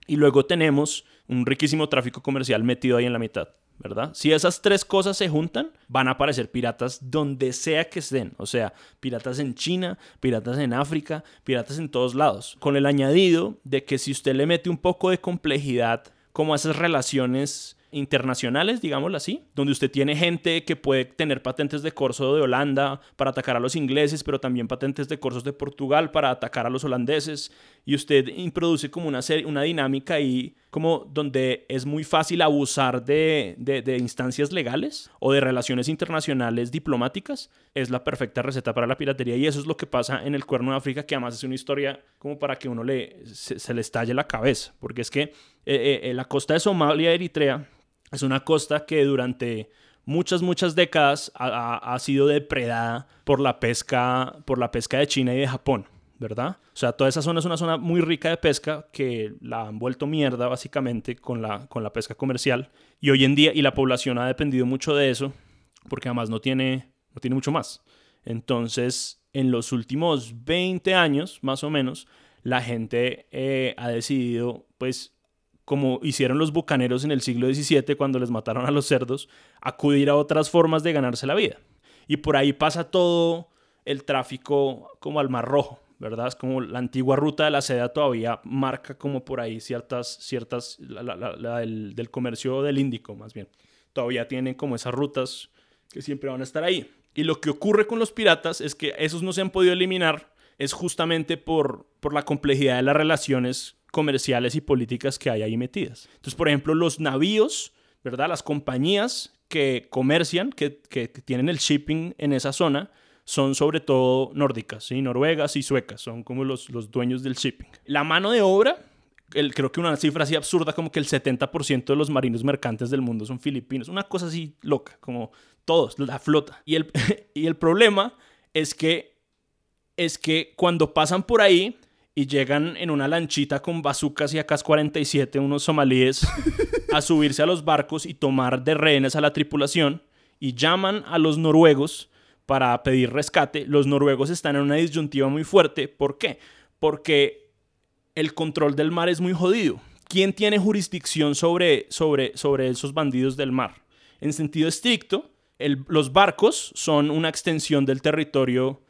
Y luego tenemos un riquísimo tráfico comercial metido ahí en la mitad. ¿Verdad? Si esas tres cosas se juntan, van a aparecer piratas donde sea que estén. O sea, piratas en China, piratas en África, piratas en todos lados. Con el añadido de que si usted le mete un poco de complejidad como a esas relaciones internacionales, digámoslo así, donde usted tiene gente que puede tener patentes de corso de Holanda para atacar a los ingleses, pero también patentes de corsos de Portugal para atacar a los holandeses, y usted introduce como una, serie, una dinámica ahí como donde es muy fácil abusar de, de, instancias legales o de relaciones internacionales diplomáticas, es la perfecta receta para la piratería. Y eso es lo que pasa en el Cuerno de África, que además es una historia como para que uno le, se, le estalle la cabeza, porque es que eh, eh, eh, la costa de Somalia, Eritrea, es una costa que durante muchas, muchas décadas ha, sido depredada por la pesca, por la pesca de China y de Japón, ¿verdad? O sea, toda esa zona es una zona muy rica de pesca que la han vuelto mierda básicamente con la, con la pesca comercial. Y hoy en día, y la población ha dependido mucho de eso, porque además no tiene, no tiene mucho más. Entonces, en los últimos 20 años, más o menos, la gente eh, ha decidido, pues, como hicieron los bucaneros en el siglo XVII cuando les mataron a los cerdos, acudir a otras formas de ganarse la vida. Y por ahí pasa todo el tráfico como al Mar Rojo, ¿verdad? Es como la antigua ruta de la seda todavía marca como por ahí ciertas, ciertas, la, del, comercio del Índico más bien. Todavía tienen como esas rutas que siempre van a estar ahí. Y lo que ocurre con los piratas es que esos no se han podido eliminar, es justamente por, por la complejidad de las relaciones comerciales y políticas que hay ahí metidas. Entonces, por ejemplo, los navíos, ¿verdad? Las compañías que comercian, que, tienen el shipping en esa zona, son sobre todo nórdicas, ¿sí? noruegas y suecas, son como los, los dueños del shipping. La mano de obra, el, creo que una cifra así absurda como que el 70% de los marinos mercantes del mundo son filipinos, una cosa así loca, como todos, la flota. Y el, y el problema es que, es que cuando pasan por ahí, y llegan en una lanchita con bazucas y AK-47 unos somalíes a subirse a los barcos y tomar de rehenes a la tripulación y llaman a los noruegos para pedir rescate. Los noruegos están en una disyuntiva muy fuerte. ¿Por qué? Porque el control del mar es muy jodido. ¿Quién tiene jurisdicción sobre, sobre, sobre esos bandidos del mar? En sentido estricto, los barcos son una extensión del territorio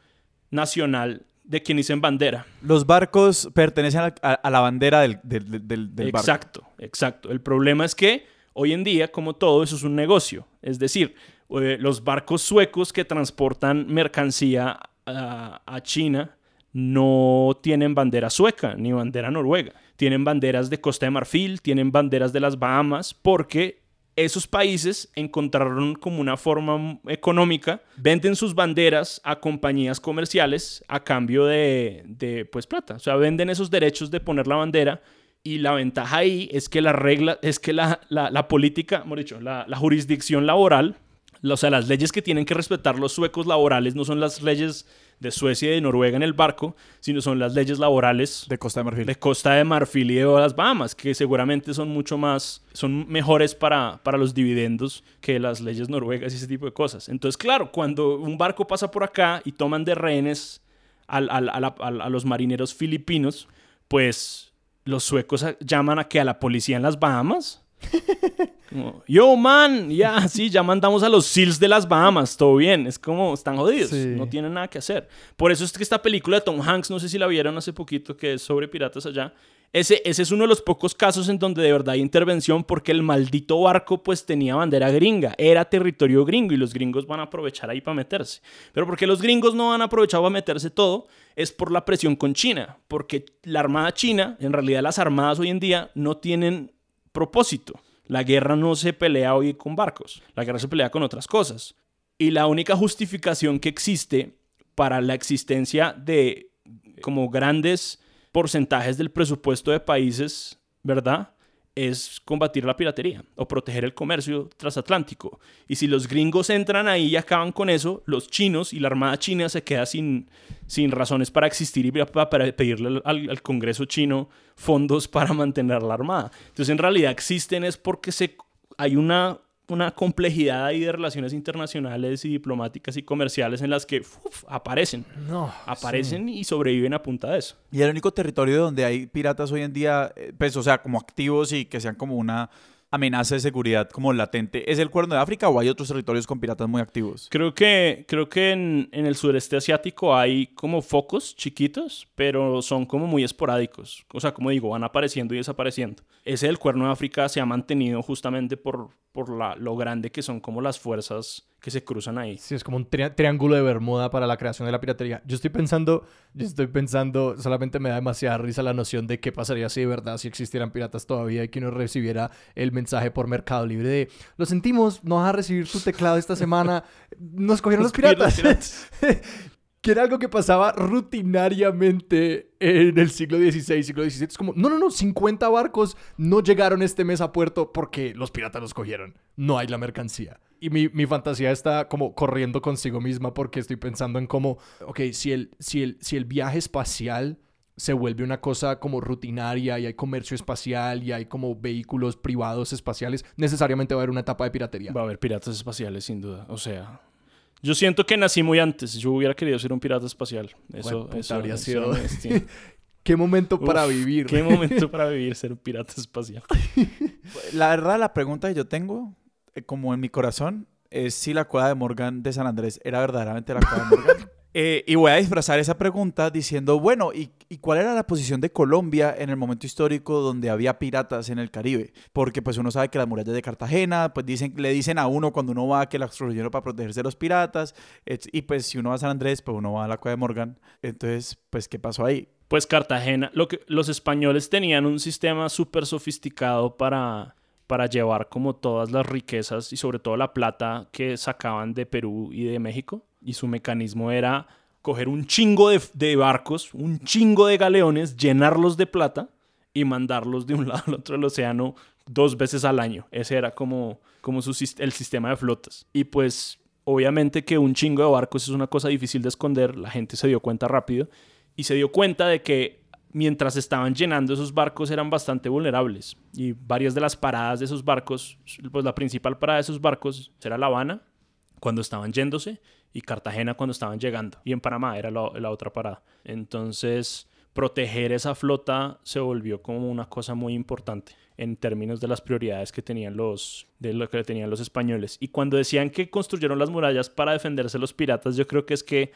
nacional de quien dicen bandera. Los barcos pertenecen a, la bandera del, del, barco. Exacto, exacto. El problema es que hoy en día, como todo, eso es un negocio. Es decir, los barcos suecos que transportan mercancía a, a China no tienen bandera sueca ni bandera noruega. Tienen banderas de Costa de Marfil, tienen banderas de las Bahamas, porque esos países encontraron como una forma económica, venden sus banderas a compañías comerciales a cambio de, pues plata. O sea, venden esos derechos de poner la bandera y la ventaja ahí es que la regla, es que la, política, hemos dicho, la, la, jurisdicción laboral, o sea, las leyes que tienen que respetar los suecos laborales no son las leyes de Suecia y de Noruega en el barco, sino son las leyes laborales de Costa de Marfil. De Costa de Marfil y de las Bahamas, que seguramente son mucho más, son mejores para, para los dividendos que las leyes noruegas y ese tipo de cosas. Entonces, claro, cuando un barco pasa por acá y toman de rehenes a, a los marineros filipinos, pues los suecos llaman a que a la policía en las Bahamas Yo, man, ya, sí, ya mandamos a los SEALs de las Bahamas, todo bien. Es como, están jodidos, no tienen nada que hacer. Por eso es que esta película de Tom Hanks, no sé si la vieron hace poquito, que es sobre piratas allá, ese, ese es uno de los pocos casos en donde de verdad hay intervención porque el maldito barco pues tenía bandera gringa, era territorio gringo y los gringos van a aprovechar ahí para meterse. Pero porque los gringos no han aprovechado para meterse todo es por la presión con China, porque la Armada China, en realidad las armadas hoy en día no tienen propósito. La guerra no se pelea hoy con barcos, la guerra se pelea con otras cosas. Y la única justificación que existe para la existencia de como grandes porcentajes del presupuesto de países, ¿verdad? Es combatir la piratería o proteger el comercio transatlántico. Y si los gringos entran ahí y acaban con eso, los chinos y la Armada China se queda sin, sin razones para existir y para pedirle al, Congreso chino fondos para mantener la Armada. Entonces, en realidad existen es porque hay una una complejidad ahí de relaciones internacionales y diplomáticas y comerciales en las que aparecen. No. Aparecen y sobreviven a punta de eso. Y el único territorio donde hay piratas hoy en día, eh, pues, o sea, como activos y que sean como una amenaza de seguridad como latente, ¿es el Cuerno de África o hay otros territorios con piratas muy activos? Creo que, creo que en, en el sureste asiático hay como focos chiquitos, pero son como muy esporádicos. O sea, como digo, van apareciendo y desapareciendo. Ese del Cuerno de África se ha mantenido justamente por, por la, lo grande que son como las fuerzas que se cruzan ahí. Sí, es como un triángulo de Bermuda para la creación de la piratería. Yo estoy pensando, yo estoy pensando, solamente me da demasiada risa la noción de qué pasaría si de verdad si existieran piratas todavía y que uno recibiera el mensaje por Mercado Libre de, lo sentimos, no vas a recibir tu teclado esta semana, nos cogieron los piratas. que era algo que pasaba rutinariamente en el siglo XVI, siglo XVII. Es como, no, no, no, 50 barcos no llegaron este mes a puerto porque los piratas los cogieron. No hay la mercancía. Y mi, mi, fantasía está como corriendo consigo misma porque estoy pensando en cómo, ok, si el, si el, si el viaje espacial se vuelve una cosa como rutinaria y hay comercio espacial y hay como vehículos privados espaciales, necesariamente va a haber una etapa de piratería. Va a haber piratas espaciales, sin duda. O sea, yo siento que nací muy antes. Yo hubiera querido ser un pirata espacial. Eso, eso habría sido. qué momento para vivir. Qué momento para vivir ser un pirata espacial. La verdad, la pregunta que yo tengo, como en mi corazón, es si la cueva de Morgan de San Andrés era verdaderamente la cueva de Morgan. Eh, y voy a disfrazar esa pregunta diciendo, bueno, ¿y, ¿y, cuál era la posición de Colombia en el momento histórico donde había piratas en el Caribe? Porque pues uno sabe que las murallas de Cartagena, pues dicen, le dicen a uno cuando uno va que las construyeron para protegerse de los piratas, y pues si uno va a San Andrés, pues uno va a la cueva de Morgan. Entonces, pues, ¿qué pasó ahí? Pues Cartagena, lo que, los españoles tenían un sistema súper sofisticado para, para llevar como todas las riquezas y sobre todo la plata que sacaban de Perú y de México y su mecanismo era coger un chingo de, barcos, un chingo de galeones, llenarlos de plata y mandarlos de un lado al otro del océano dos veces al año. Ese era como, como su, el sistema de flotas. Y pues obviamente que un chingo de barcos es una cosa difícil de esconder, la gente se dio cuenta rápido y se dio cuenta de que mientras estaban llenando esos barcos eran bastante vulnerables y varias de las paradas de esos barcos, pues la principal parada de esos barcos era La Habana cuando estaban yéndose y Cartagena cuando estaban llegando. Y en Panamá era la, otra parada. Entonces, proteger esa flota se volvió como una cosa muy importante en términos de las prioridades que tenían los de lo que tenían los españoles. Y cuando decían que construyeron las murallas para defenderse los piratas, yo creo que es que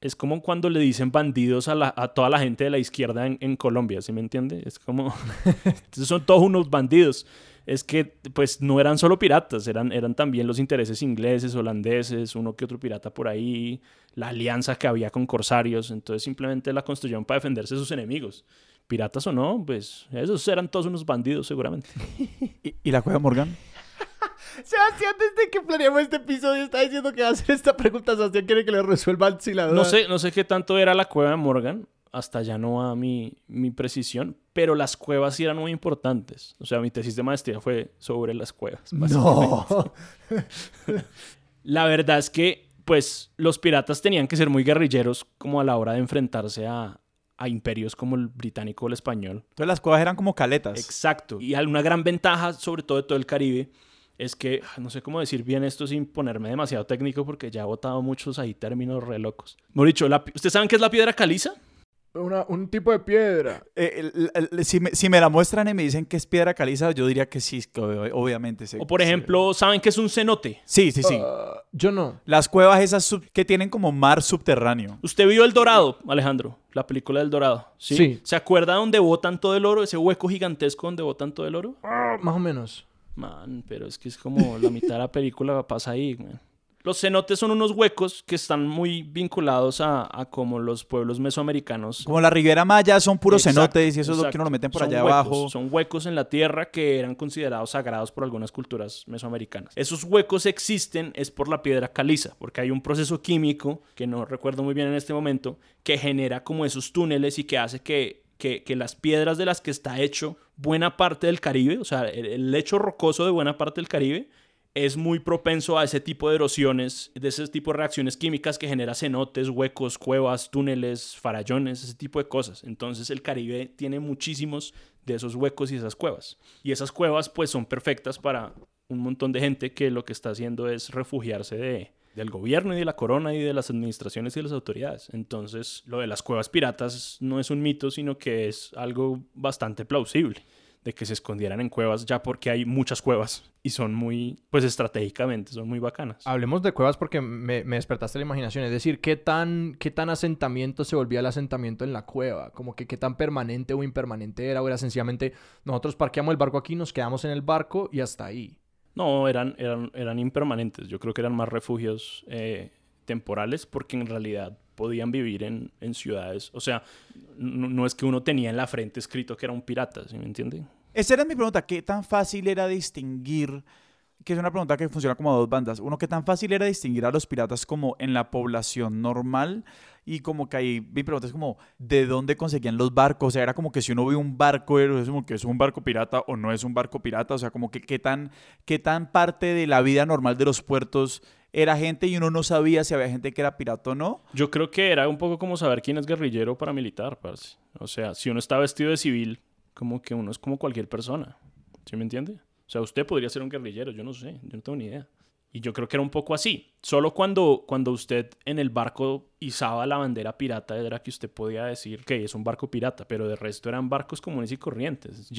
es como cuando le dicen bandidos a, a toda la gente de la izquierda en, en Colombia, ¿sí me entiende? Es como, entonces son todos unos bandidos es que pues no eran solo piratas, eran, eran también los intereses ingleses, holandeses, uno que otro pirata por ahí, la alianza que había con corsarios, entonces simplemente la construyeron para defenderse de sus enemigos. Piratas o no, pues esos eran todos unos bandidos seguramente. ¿Y, la cueva Morgan? Sebastián, desde que planeamos este episodio, está diciendo que va a hacer esta pregunta. Sebastián quiere que le resuelva si la No sé, no sé qué tanto era la cueva de Morgan hasta ya no va mi, mi precisión, pero las cuevas sí eran muy importantes. O sea, mi tesis de maestría fue sobre las cuevas. No. la verdad es que, pues, los piratas tenían que ser muy guerrilleros como a la hora de enfrentarse a, a imperios como el británico o el español. Entonces las cuevas eran como caletas. Exacto. Y una gran ventaja, sobre todo de todo el Caribe, es que, ah, no sé cómo decir bien esto sin ponerme demasiado técnico porque ya he botado muchos ahí términos re locos. Mejor dicho, ¿ustedes saben qué es la piedra caliza? Una- un tipo de piedra. Eh, el- el- el- si, me, si me la muestran y me dicen que es piedra caliza, yo diría que sí, que ob- obviamente. se- O por ejemplo, ¿saben qué es un cenote? Sí, sí, sí. Ah, yo no. Las cuevas esas sub- que tienen como mar subterráneo. Usted vio El Dorado, Alejandro, la película del Dorado. ¿sí? Sí. ¿Se acuerda donde botan todo el oro? Ese hueco gigantesco donde botan todo el oro. Ah, más o menos. Man, pero es que es como la mitad de la película pasa ahí, man. Los cenotes son unos huecos que están muy vinculados a, a como los pueblos mesoamericanos. Como la Riviera Maya son puros Exacto, cenotes y eso es lo que exacto. uno lo meten por Son allá huecos, abajo. Son huecos en la tierra que eran considerados sagrados por algunas culturas mesoamericanas. Esos huecos existen es por la piedra caliza, porque hay un proceso químico que no recuerdo muy bien en este momento que genera como esos túneles y que hace que, que, que las piedras de las que está hecho buena parte del Caribe, o sea, el, el lecho rocoso de buena parte del Caribe, es muy propenso a ese tipo de erosiones, de ese tipo de reacciones químicas que genera cenotes, huecos, cuevas, túneles, farallones, ese tipo de cosas. Entonces el Caribe tiene muchísimos de esos huecos y esas cuevas. Y esas cuevas pues son perfectas para un montón de gente que lo que está haciendo es refugiarse de, del gobierno y de la corona y de las administraciones y de las autoridades. Entonces lo de las cuevas piratas no es un mito, sino que es algo bastante plausible de que se escondieran en cuevas ya porque hay muchas cuevas y son muy, pues estratégicamente, son muy bacanas. Hablemos de cuevas porque me, me despertaste la imaginación. Es decir, ¿qué tan, ¿qué tan asentamiento se volvía el asentamiento en la cueva? Como que qué tan permanente o impermanente era. O era sencillamente, nosotros parqueamos el barco aquí, nos quedamos en el barco y hasta ahí. No, eran, eran, eran impermanentes. Yo creo que eran más refugios eh, temporales porque en realidad podían vivir en, en ciudades. O sea, no, es que uno tenía en la frente escrito que era un pirata, ¿sí me entienden? Esa era mi pregunta, ¿qué tan fácil era distinguir, que es una pregunta que funciona como a dos bandas, uno, ¿qué tan fácil era distinguir a los piratas como en la población normal? Y como que ahí mi pregunta es como, ¿de dónde conseguían los barcos? O sea, era como que si uno ve un barco, es como que es un barco pirata o no es un barco pirata, o sea, como que qué tan, qué tan parte de la vida normal de los puertos era gente y uno no sabía si había gente que era pirata o no. Yo creo que era un poco como saber quién es guerrillero o paramilitar, parce. O sea, si uno está vestido de civil, como que uno es como cualquier persona. ¿Sí me entiende? O sea, usted podría ser un guerrillero, yo no sé, yo no tengo ni idea. Y yo creo que era un poco así. Solo cuando, cuando usted en el barco izaba la bandera pirata era que usted podía decir que es un barco pirata, pero de resto eran barcos comunes y corrientes,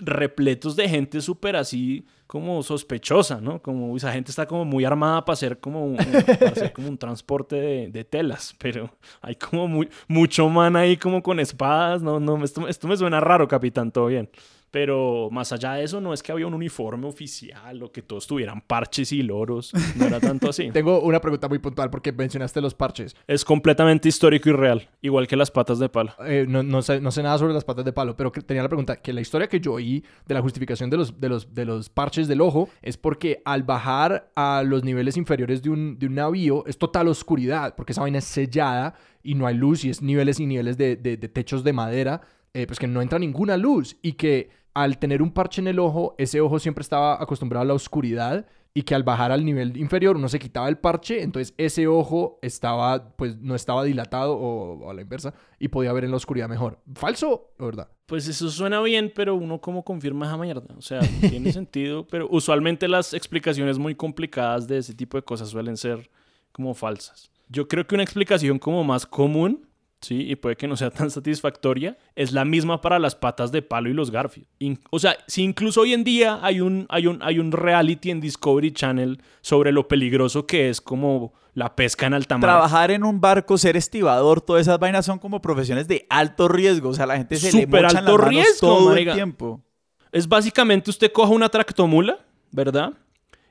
repletos de gente súper así como sospechosa, ¿no? Como esa gente está como muy armada para hacer como un, para hacer como un transporte de, de telas, pero hay como muy, mucho man ahí como con espadas, no, no, esto, esto me suena raro, capitán, todo bien. Pero más allá de eso, no es que había un uniforme oficial o que todos tuvieran parches y loros. No era tanto así. Tengo una pregunta muy puntual porque mencionaste los parches. Es completamente histórico y real, igual que las patas de palo. Eh, no, no sé, no sé nada sobre las patas de palo, pero tenía la pregunta que la historia que yo oí de la justificación de los, de los, de los parches del ojo es porque al bajar a los niveles inferiores de un, de un navío es total oscuridad, porque esa vaina es sellada y no hay luz y es niveles y niveles de, de- de techos de madera, eh, pues que no entra ninguna luz y que al tener un parche en el ojo, ese ojo siempre estaba acostumbrado a la oscuridad y que al bajar al nivel inferior uno se quitaba el parche, entonces ese ojo estaba, pues no estaba dilatado o, o a la inversa y podía ver en la oscuridad mejor. ¿Falso o verdad? Pues eso suena bien, pero uno como confirma esa mierda. O sea, tiene sentido, pero usualmente las explicaciones muy complicadas de ese tipo de cosas suelen ser como falsas. Yo creo que una explicación como más común, sí, y puede que no sea tan satisfactoria, es la misma para las patas de palo y los Garfield. In- o sea, si incluso hoy en día hay un, hay, un, hay un reality en Discovery Channel sobre lo peligroso que es como la pesca en alta mar. Trabajar en un barco, ser estibador, todas esas vainas son como profesiones de alto riesgo. O sea, la gente se le Súper mochan alto las manos riesgo, todo marica. el tiempo. Es básicamente usted coja una tractomula, ¿verdad?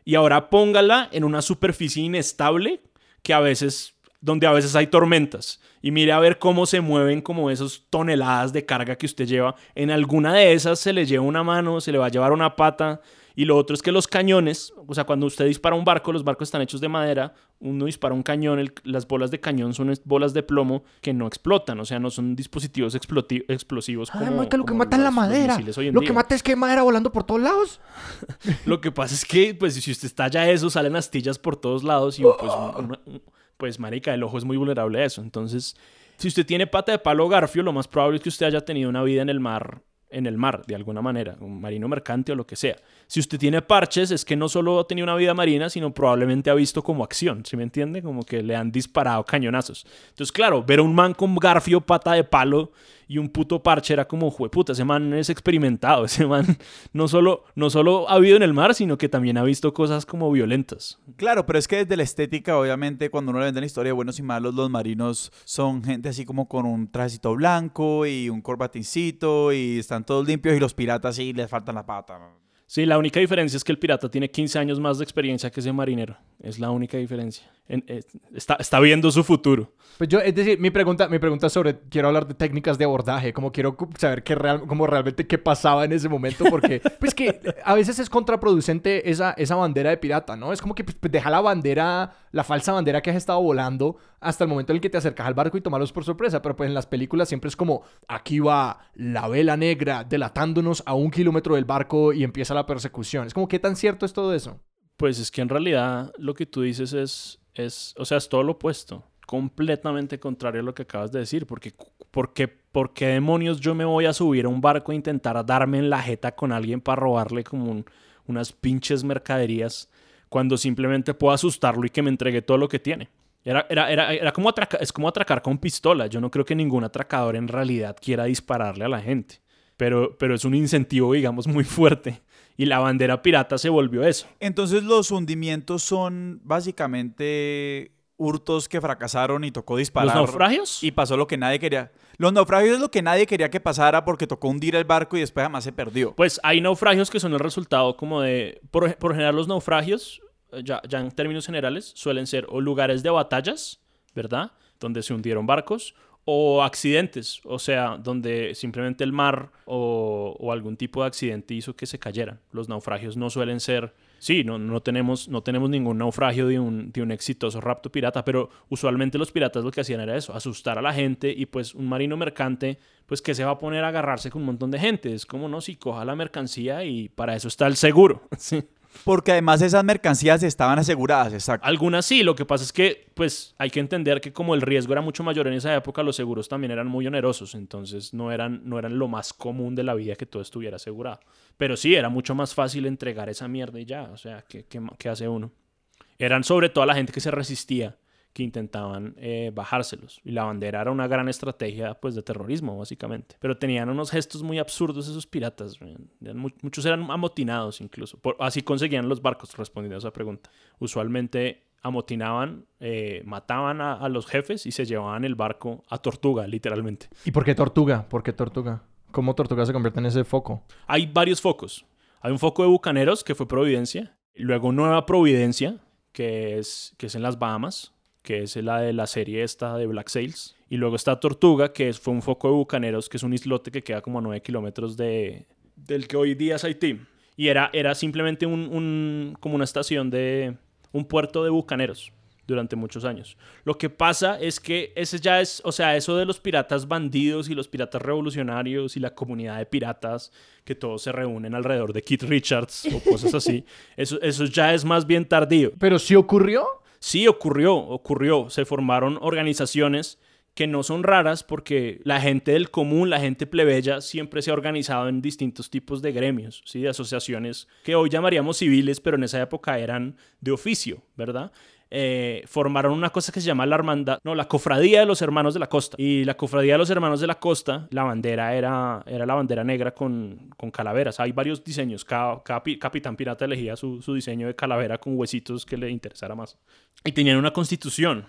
Y ahora póngala en una superficie inestable que a veces, donde a veces hay tormentas. Y mire a ver cómo se mueven como esas toneladas de carga que usted lleva. En alguna de esas se le lleva una mano, se le va a llevar una pata. Y lo otro es que los cañones, o sea, cuando usted dispara un barco, los barcos están hechos de madera, uno dispara un cañón, el- las bolas de cañón son bolas de plomo que no explotan, o sea, no son dispositivos explosivos como, Ay, marica, lo que mata es la madera. Lo día. que mata es que hay madera volando por todos lados. Lo que pasa es que, pues, si usted estalla eso, salen astillas por todos lados y, pues, un- una- un- pues, marica, el ojo es muy vulnerable a eso. Entonces, si usted tiene pata de palo garfio, lo más probable es que usted haya tenido una vida en el mar en el mar, de alguna manera, un marino mercante o lo que sea. Si usted tiene parches, es que no solo ha tenido una vida marina, sino probablemente ha visto como acción, ¿sí me entiende? Como que le han disparado cañonazos. Entonces, claro, ver a un man con garfio, pata de palo y un puto parche era como, puta, ese man es experimentado, ese man no solo, no solo ha habido en el mar, sino que también ha visto cosas como violentas. Claro, pero es que desde la estética, obviamente, cuando uno le vende la historia de buenos y malos, los marinos son gente así como con un trajecito blanco y un corbatincito y están todos limpios y los piratas sí les faltan la pata. Sí, la única diferencia es que el pirata tiene 15 años más de experiencia que ese marinero. Es la única diferencia. Eh, está, está viendo su futuro. Pues yo, es decir, mi pregunta, mi pregunta sobre, quiero hablar de técnicas de abordaje, como quiero saber qué real, como realmente qué pasaba en ese momento, porque pues que a veces es contraproducente esa, esa bandera de pirata, ¿no? Es como que pues, deja la bandera, la falsa bandera que has estado volando hasta el momento en el que te acercas al barco y tomarlos por sorpresa, pero pues en las películas siempre es como, aquí va la vela negra delatándonos a un kilómetro del barco y empieza la persecución. Es como, ¿qué tan cierto es todo eso? Pues es que en realidad lo que tú dices es, es o sea, es todo lo opuesto completamente contrario a lo que acabas de decir, porque, porque, ¿por qué demonios yo me voy a subir a un barco e intentar darme en la jeta con alguien para robarle como unas pinches mercaderías cuando simplemente puedo asustarlo y que me entregue todo lo que tiene? Era, era, era, era como atracar, es como atracar con pistola. Yo no creo que ningún atracador en realidad quiera dispararle a la gente, pero, pero es un incentivo, digamos, muy fuerte. Y la bandera pirata se volvió eso. Entonces los hundimientos son básicamente hurtos que fracasaron y tocó disparar. ¿Los naufragios? Y pasó lo que nadie quería. Los naufragios es lo que nadie quería que pasara porque tocó hundir el barco y después jamás se perdió. Pues hay naufragios que son el resultado como de... Por, por general los naufragios, eh, ya, ya en términos generales, suelen ser o lugares de batallas, ¿verdad? Donde se hundieron barcos, o accidentes, o sea, donde simplemente el mar o, algún tipo de accidente hizo que se cayeran. Los naufragios no suelen ser, sí, no, no, tenemos, no tenemos ningún naufragio de un, de un exitoso rapto pirata, pero usualmente los piratas lo que hacían era eso, asustar a la gente y pues un marino mercante, pues que se va a poner a agarrarse con un montón de gente. Es como, no, si coja la mercancía y para eso está el seguro. ¿sí? Porque además esas mercancías estaban aseguradas, exacto. Algunas sí, lo que pasa es que pues hay que entender que como el riesgo era mucho mayor en esa época, los seguros también eran muy onerosos, entonces no eran, no eran lo más común de la vida que todo estuviera asegurado. Pero sí, era mucho más fácil entregar esa mierda y ya, o sea, ¿qué, qué, hace uno? Eran sobre todo la gente que se resistía que intentaban eh, bajárselos. Y la bandera era una gran estrategia pues, de terrorismo, básicamente. Pero tenían unos gestos muy absurdos esos piratas. Muchos eran amotinados incluso. así conseguían los barcos, respondiendo a esa pregunta. Usualmente amotinaban, eh, mataban a, a, los jefes y se llevaban el barco a Tortuga, literalmente. ¿Y por qué Tortuga? ¿Por qué Tortuga? ¿Cómo Tortuga se convierte en ese foco? Hay varios focos. Hay un foco de bucaneros que fue Providencia. Luego Nueva Providencia, que es, que es en las Bahamas que es la de la serie esta de Black Sails. Y luego está Tortuga, que fue un foco de bucaneros, que es un islote que queda como a 9 kilómetros de, del que hoy día es Haití. Y era, era simplemente un, un, como una estación de... un puerto de bucaneros durante muchos años. Lo que pasa es que ese ya es, o sea, eso de los piratas bandidos y los piratas revolucionarios y la comunidad de piratas que todos se reúnen alrededor de Keith Richards o cosas así, eso, eso ya es más bien tardío. ¿Pero sí ocurrió? Sí ocurrió, ocurrió. Se formaron organizaciones que no son raras porque la gente del común, la gente plebeya, siempre se ha organizado en distintos tipos de gremios, ¿sí? de asociaciones que hoy llamaríamos civiles, pero en esa época eran de oficio, ¿verdad? Eh, formaron una cosa que se llama la hermandad, no, la cofradía de los hermanos de la costa. Y la cofradía de los hermanos de la costa, la bandera era, era la bandera negra con, con calaveras. Hay varios diseños, cada, cada capitán pirata elegía su, su diseño de calavera con huesitos que le interesara más. Y tenían una constitución.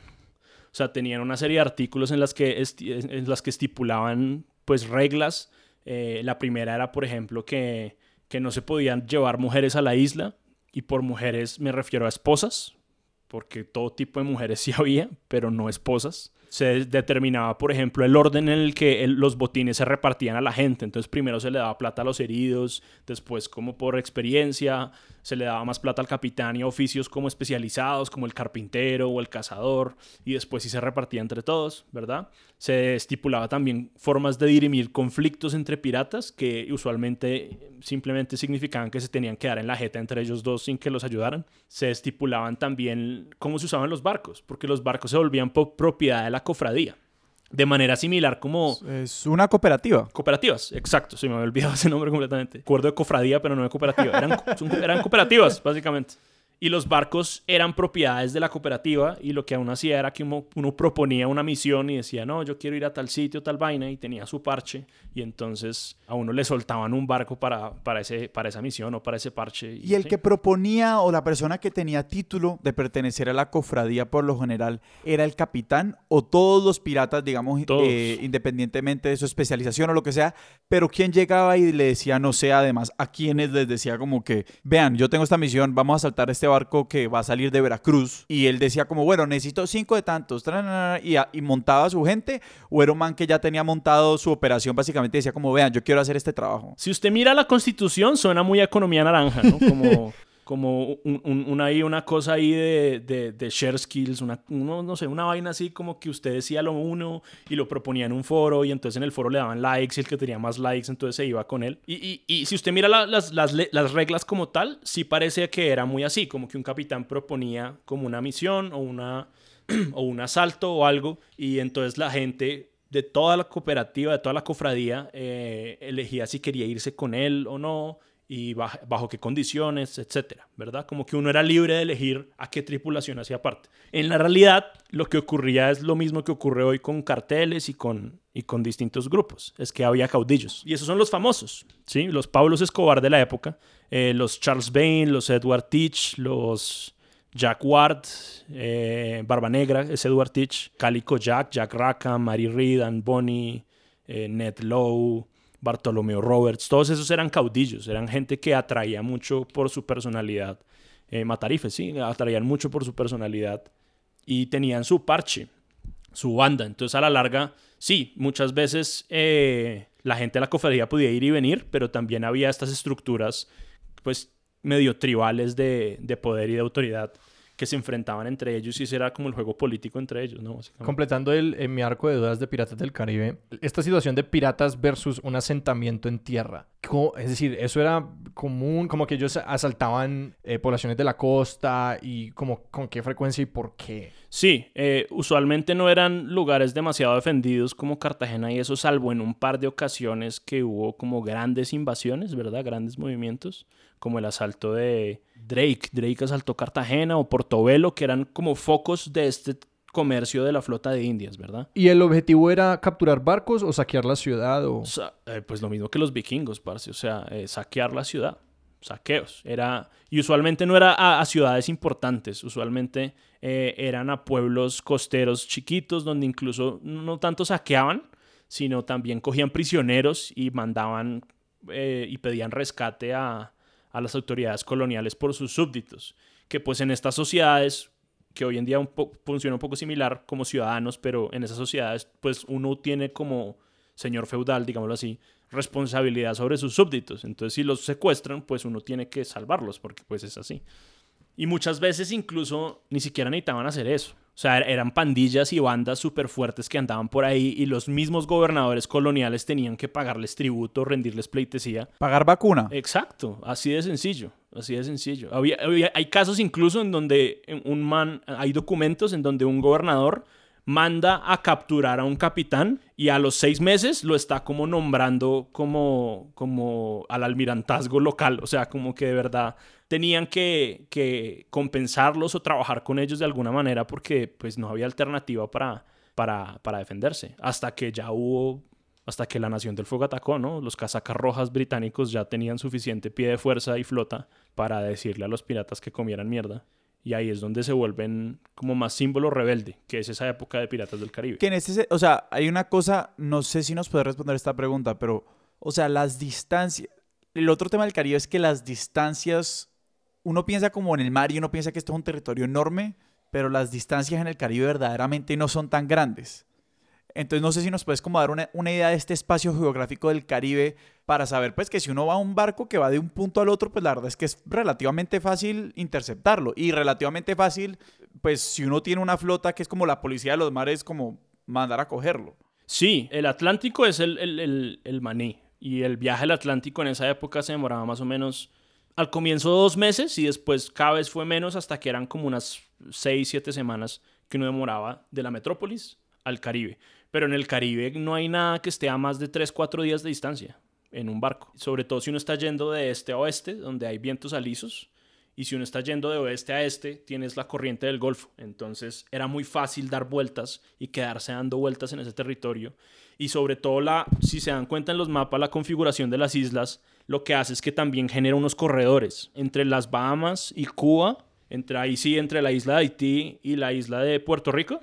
O sea, tenían una serie de artículos en las que, en las que estipulaban pues reglas. Eh, la primera era, por ejemplo, que, que no se podían llevar mujeres a la isla. Y por mujeres me refiero a esposas, porque todo tipo de mujeres sí había, pero no esposas. Se determinaba, por ejemplo, el orden en el que los botines se repartían a la gente. Entonces, primero se le daba plata a los heridos, después, como por experiencia, se le daba más plata al capitán y a oficios como especializados, como el carpintero o el cazador, y después sí se repartía entre todos, ¿verdad? Se estipulaba también formas de dirimir conflictos entre piratas que usualmente simplemente significaban que se tenían que dar en la jeta entre ellos dos sin que los ayudaran. Se estipulaban también cómo se usaban los barcos, porque los barcos se volvían propiedad de la cofradía. De manera similar como Es una cooperativa. cooperativas. Exacto, se me había olvidado ese nombre completamente. Acuerdo de cofradía, pero no de cooperativa. Eran, son- eran cooperativas, básicamente. Y los barcos eran propiedades de la cooperativa y lo que aún hacía era que uno, uno proponía una misión y decía, no, yo quiero ir a tal sitio, tal vaina, y tenía su parche. Y entonces a uno le soltaban un barco para, para, ese, para esa misión o para ese parche. Y el sí. que proponía o la persona que tenía título de pertenecer a la cofradía por lo general era el capitán o todos los piratas, digamos, eh, independientemente de su especialización o lo que sea, pero quien llegaba y le decía, no sé, además, a quienes les decía como que, vean, yo tengo esta misión, vamos a saltar este barco que va a salir de Veracruz. Y él decía como, bueno, necesito cinco de tantos, y, a- y montaba a su gente, o era un man que ya tenía montado su operación, básicamente decía como, vean, yo quiero hacer este trabajo. Si usted mira la constitución, suena muy a economía naranja, ¿no? Como, como un- un- una, cosa ahí de, de, share skills, una, uno, no sé, una vaina así como que usted decía lo uno y lo proponía en un foro y entonces en el foro le daban likes y el que tenía más likes entonces se iba con él. Y, y- si usted mira la- las, las, las reglas como tal, sí parece que era muy así, como que un capitán proponía como una misión o una o un asalto o algo, y entonces la gente de toda la cooperativa, de toda la cofradía, eh, elegía si quería irse con él o no, y bajo, qué condiciones, etcétera, ¿verdad? Como que uno era libre de elegir a qué tripulación hacía parte. En la realidad, lo que ocurría es lo mismo que ocurre hoy con carteles y con, y con distintos grupos, es que había caudillos. Y esos son los famosos, ¿sí? Los Pablos Escobar de la época, eh, los Charles Bain, los Edward Teach, los... Jack Ward, eh, Barba Negra, es Edward Teach, Calico Jack, Jack Rackham, Mary Reed, Ann Bonny, eh, Ned Lowe, Bartolomeo Roberts, todos esos eran caudillos, eran gente que atraía mucho por su personalidad. Eh, Matarifes, sí, atraían mucho por su personalidad y tenían su parche, su banda. Entonces, a la larga, sí, muchas veces eh, la gente de la cofradía podía ir y venir, pero también había estas estructuras, pues, medio tribales de, de poder y de autoridad que se enfrentaban entre ellos y ese era como el juego político entre ellos, ¿no? Completando el, en mi arco de dudas de Piratas del Caribe, esta situación de piratas versus un asentamiento en tierra. Como- es decir, eso era común, como que ellos asaltaban eh, poblaciones de la costa y como con qué frecuencia y por qué. Sí, eh, usualmente no eran lugares demasiado defendidos como Cartagena y eso, salvo en un par de ocasiones que hubo como grandes invasiones, ¿verdad? Grandes movimientos, como el asalto de Drake. Drake asaltó Cartagena o Portobelo, que eran como focos de este comercio de la flota de Indias, ¿verdad? ¿Y el objetivo era capturar barcos o saquear la ciudad? O... Eh, pues lo mismo que los vikingos, parce, o sea, eh, saquear la ciudad, saqueos. Era, y usualmente no era a, a ciudades importantes, usualmente eh, eran a pueblos costeros chiquitos donde incluso no tanto saqueaban, sino también cogían prisioneros y mandaban y pedían rescate a, a las autoridades coloniales por sus súbditos, que pues en estas sociedades que hoy en día un funciona un poco similar como ciudadanos, pero en esas sociedades pues uno tiene como señor feudal, digámoslo así, responsabilidad sobre sus súbditos. Entonces, si los secuestran, pues uno tiene que salvarlos, porque pues es así. Y muchas veces incluso ni siquiera necesitaban hacer eso. O sea, er- eran pandillas y bandas súper fuertes que andaban por ahí y los mismos gobernadores coloniales tenían que pagarles tributo, rendirles pleitesía. Pagar vacuna. Exacto, así de sencillo, así de sencillo. Había, había- hay casos incluso en donde un man, hay documentos en donde un gobernador manda a capturar a un capitán y a los seis meses lo está como nombrando como, como al almirantazgo local. O sea, como que de verdad tenían que, que compensarlos o trabajar con ellos de alguna manera porque pues no había alternativa para, para, para defenderse. Hasta que ya hubo hasta que la Nación del Fuego atacó, ¿no? Los casacas rojas británicos ya tenían suficiente pie de fuerza y flota para decirle a los piratas que comieran mierda. Y ahí es donde se vuelven como más símbolo rebelde, que es esa época de Piratas del Caribe. Que en este, o sea, hay una cosa, no sé si nos puede responder esta pregunta, pero, o sea, las distancias. El otro tema del Caribe es que las distancias, uno piensa como en el mar y uno piensa que esto es un territorio enorme, pero las distancias en el Caribe verdaderamente no son tan grandes. Entonces no sé si nos puedes como dar una, idea de este espacio geográfico del Caribe para saber pues que si uno va a un barco que va de un punto al otro, pues la verdad es que es relativamente fácil interceptarlo y relativamente fácil pues si uno tiene una flota que es como la policía de los mares como mandar a cogerlo. Sí, el Atlántico es el, el maní. Y el viaje al Atlántico en esa época se demoraba más o menos al comienzo dos meses y después cada vez fue menos hasta que eran como unas seis, siete semanas que uno demoraba de la metrópolis al Caribe. Pero en el Caribe no hay nada que esté a más de 3, 4 días de distancia en un barco. Sobre todo si uno está yendo de este a oeste, donde hay vientos alisos. Y si uno está yendo de oeste a este, tienes la corriente del Golfo. Entonces era muy fácil dar vueltas y quedarse dando vueltas en ese territorio. Y sobre todo, la, si se dan cuenta en los mapas, la configuración de las islas lo que hace es que también genera unos corredores entre las Bahamas y Cuba, entre ahí sí, entre la isla de Haití y la isla de Puerto Rico.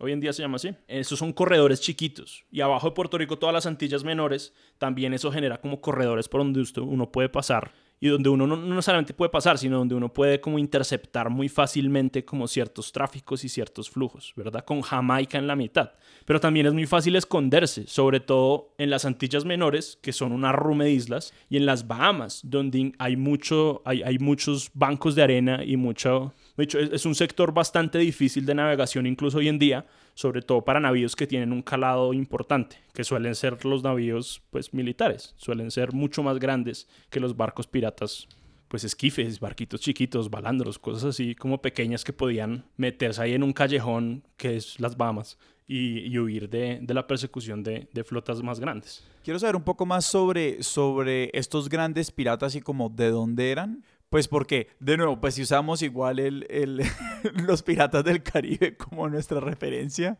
Hoy en día se llama así. Esos son corredores chiquitos. Y abajo de Puerto Rico, todas las Antillas menores, también eso genera como corredores por donde uno puede pasar y donde uno no, no, necesariamente puede pasar, sino donde uno puede como interceptar muy fácilmente como ciertos tráficos y ciertos flujos, ¿verdad? Con Jamaica en la mitad. Pero también es muy fácil esconderse, sobre todo en las Antillas Menores, que son una rume de islas, y en las Bahamas, donde hay, mucho, hay, hay muchos bancos de arena y mucho... De hecho, es, un sector bastante difícil de navegación incluso hoy en día, sobre todo para navíos que tienen un calado importante, que suelen ser los navíos pues militares, suelen ser mucho más grandes que los barcos piratas, pues esquifes, barquitos chiquitos, balandros, cosas así como pequeñas que podían meterse ahí en un callejón que es las Bahamas y, huir de, la persecución de, de, flotas más grandes. Quiero saber un poco más sobre, sobre estos grandes piratas y como de dónde eran, pues porque, de nuevo, pues si usamos igual el, el los piratas del Caribe como nuestra referencia,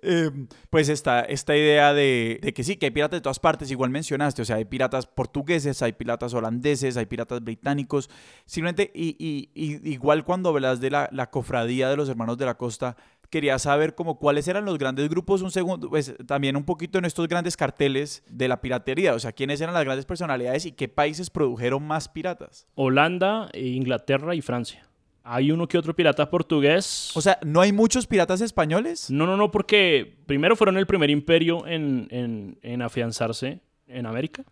eh, pues está esta idea de, de, que sí, que hay piratas de todas partes, igual mencionaste, o sea, hay piratas portugueses, hay piratas holandeses, hay piratas británicos, simplemente, y, y, y igual cuando hablas de la, la cofradía de los hermanos de la costa, quería saber como cuáles eran los grandes grupos, un segundo, pues también un poquito en estos grandes carteles de la piratería, o sea, quiénes eran las grandes personalidades y qué países produjeron más piratas. Holanda, e Inglaterra y Francia. Hay uno que otro pirata portugués. O sea, ¿no hay muchos piratas españoles? No, no, no, porque primero fueron el primer imperio en, en, en afianzarse en América.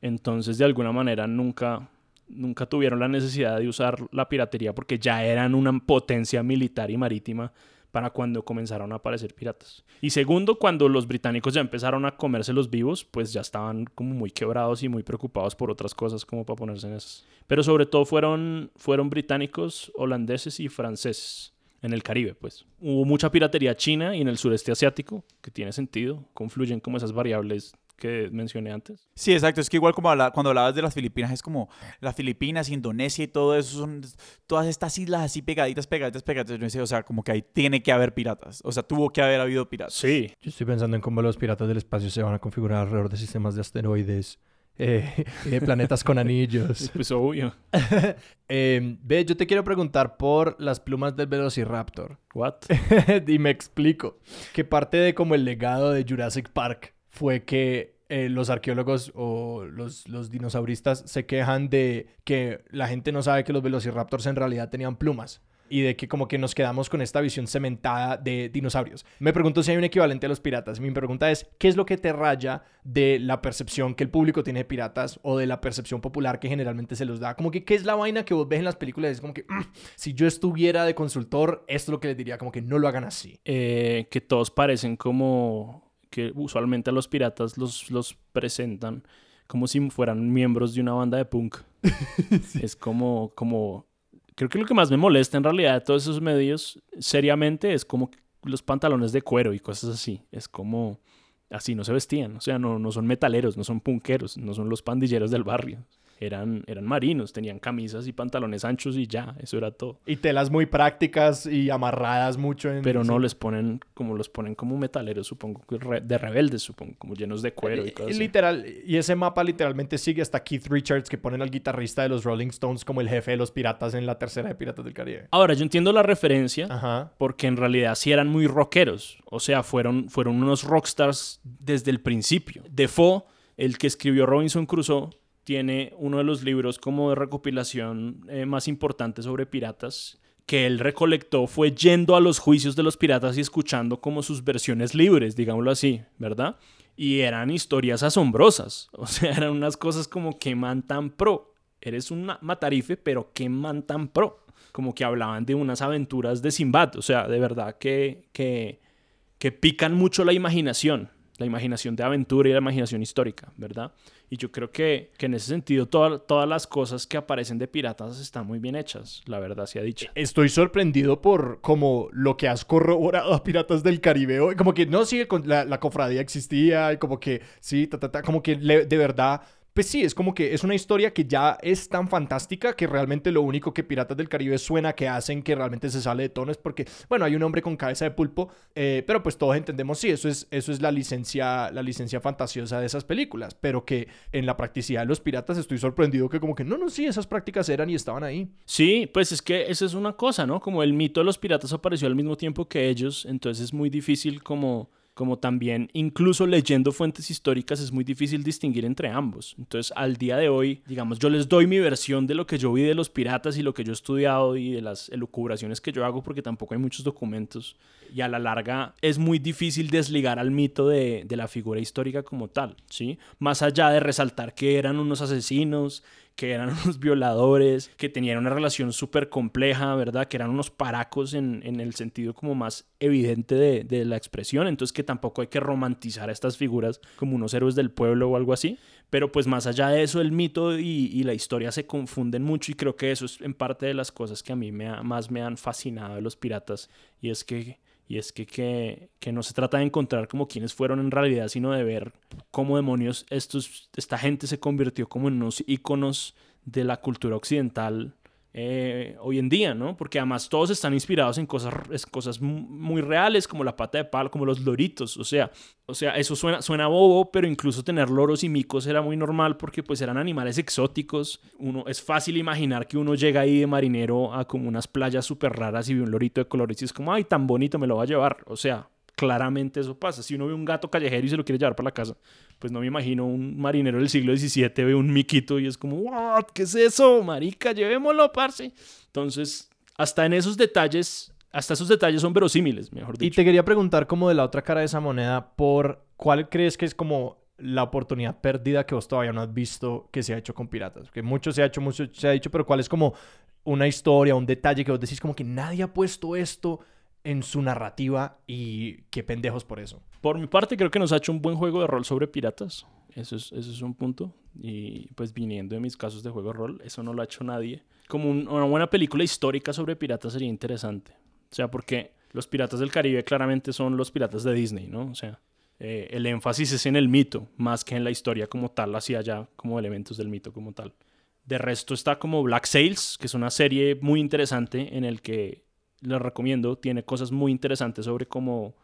Entonces, de alguna manera, nunca, nunca tuvieron la necesidad de usar la piratería porque ya eran una potencia militar y marítima para cuando comenzaron a aparecer piratas. Y segundo, cuando los británicos ya empezaron a comerse los vivos, pues ya estaban como muy quebrados y muy preocupados por otras cosas como para ponerse en esas. Pero sobre todo fueron, fueron británicos, holandeses y franceses en el Caribe, pues. Hubo mucha piratería china y en el sureste asiático, que tiene sentido, confluyen como esas variables que mencioné antes. Sí, exacto. Es que igual como habla, cuando hablabas de las Filipinas, es como las Filipinas, Indonesia y todo eso, son todas estas islas así pegaditas, pegaditas, pegaditas. O sea, como que ahí tiene que haber piratas. O sea, tuvo que haber habido piratas. Sí. Yo estoy pensando en cómo los piratas del espacio se van a configurar alrededor de sistemas de asteroides. Eh, eh, planetas con anillos. Pues obvio. eh, ve, yo te quiero preguntar por las plumas del Velociraptor. What? y me explico. Que parte de como el legado de Jurassic Park fue que eh, los arqueólogos o los, los, dinosauristas se quejan de que la gente no sabe que los velociraptors en realidad tenían plumas y de que como que nos quedamos con esta visión cementada de dinosaurios. Me pregunto si hay un equivalente a los piratas. Mi pregunta es, ¿qué es lo que te raya de la percepción que el público tiene de piratas o de la percepción popular que generalmente se los da? Como que, ¿qué es la vaina que vos ves en las películas? Es como que, mm, si yo estuviera de consultor, esto es lo que les diría, como que no lo hagan así. Eh, que todos parecen como que usualmente a los piratas los, los presentan como si fueran miembros de una banda de punk. sí. Es como, como, creo que lo que más me molesta en realidad de todos esos medios, seriamente, es como los pantalones de cuero y cosas así. Es como, así no se vestían, o sea, no, no son metaleros, no son punqueros, no son los pandilleros del barrio eran, eran marinos, tenían camisas y pantalones anchos y ya, eso era todo. Y telas muy prácticas y amarradas mucho. En, Pero no les ponen como los ponen como metaleros, supongo, de rebeldes, supongo, como llenos de cuero y, y cosas literal, Y ese mapa literalmente sigue hasta Keith Richards, que ponen al guitarrista de los Rolling Stones como el jefe de los piratas en la tercera de Piratas del Caribe. Ahora, yo entiendo la referencia, Ajá. porque en realidad sí eran muy rockeros. O sea, fueron, fueron unos rockstars desde el principio. Defoe, el que escribió Robinson Crusoe, tiene uno de los libros como de recopilación eh, más importantes sobre piratas que él recolectó fue yendo a los juicios de los piratas y escuchando como sus versiones libres, digámoslo así, ¿verdad? Y eran historias asombrosas, o sea, eran unas cosas como que man tan pro, eres un matarife, pero que man tan pro, como que hablaban de unas aventuras de Simbad, o sea, de verdad que, que, que pican mucho la imaginación, la imaginación de aventura y la imaginación histórica, ¿verdad? Y yo creo que, que en ese sentido todas las cosas que aparecen de piratas están muy bien hechas, la verdad se ha dicho. Estoy sorprendido por como lo que has corroborado a Piratas del Caribe. Como que no, sí, la, la cofradía existía y como que sí, ta, ta, ta, como que de verdad pues sí, es como que es una historia que ya es tan fantástica que realmente lo único que Piratas del Caribe suena que hacen que realmente se sale de tono es porque, bueno, hay un hombre con cabeza de pulpo, eh, pero pues todos entendemos, sí, eso es, eso es la licencia, la licencia fantasiosa de esas películas, pero que en la practicidad de los piratas estoy sorprendido que como que, no, no, sí, esas prácticas eran y estaban ahí. Sí, pues es que esa es una cosa, ¿no? Como el mito de los piratas apareció al mismo tiempo que ellos, entonces es muy difícil como como también incluso leyendo fuentes históricas es muy difícil distinguir entre ambos. Entonces, al día de hoy, digamos, yo les doy mi versión de lo que yo vi de los piratas y lo que yo he estudiado y de las elucubraciones que yo hago porque tampoco hay muchos documentos y a la larga es muy difícil desligar al mito de, de la figura histórica como tal, ¿sí? Más allá de resaltar que eran unos asesinos, que eran unos violadores, que tenían una relación súper compleja, ¿verdad? Que eran unos paracos en, en el sentido como más evidente de, de, la expresión, entonces que tampoco hay que romantizar a estas figuras como unos héroes del pueblo o algo así, pero pues más allá de eso el mito y, y la historia se confunden mucho y creo que eso es en parte de las cosas que a mí me más me han fascinado de los piratas. Y es que y es que, que, que, no se trata de encontrar como quienes fueron en realidad, sino de ver cómo demonios estos, esta gente se convirtió como en unos íconos de la cultura occidental eh, hoy en día, ¿no? Porque además todos están inspirados en cosas, cosas muy reales, como la pata de palo, como los loritos, o sea, o sea, eso suena, suena bobo, pero incluso tener loros y micos era muy normal porque pues eran animales exóticos. Uno, es fácil imaginar que uno llega ahí de marinero a como unas playas súper raras y ve un lorito de colores y es como, ay, tan bonito, me lo va a llevar. O sea, claramente eso pasa. Si uno ve un gato callejero y se lo quiere llevar para la casa, pues no me imagino un marinero del siglo XVII ve un miquito y es como, ¿what? ¿Qué es eso? Marica, llevémoslo, parce. Entonces, hasta en esos detalles, hasta esos detalles son verosímiles, mejor dicho. Y te quería preguntar como de la otra cara de esa moneda, por cuál crees que es como la oportunidad perdida que vos todavía no has visto que se ha hecho con piratas. Que mucho se ha hecho, mucho se ha dicho, pero cuál es como una historia, un detalle que vos decís como que nadie ha puesto esto en su narrativa y qué pendejos por eso. Por mi parte, creo que nos ha hecho un buen juego de rol sobre piratas. Eso es, eso es un punto. Y pues viniendo de mis casos de juego de rol, eso no lo ha hecho nadie. Como una buena película histórica sobre piratas sería interesante. O sea, porque los piratas del Caribe claramente son los piratas de Disney, ¿no? O sea, eh, el énfasis es en el mito, más que en la historia como tal, así allá como elementos del mito como tal. De resto está como Black Sails, que es una serie muy interesante en el que les recomiendo, tiene cosas muy interesantes sobre cómo,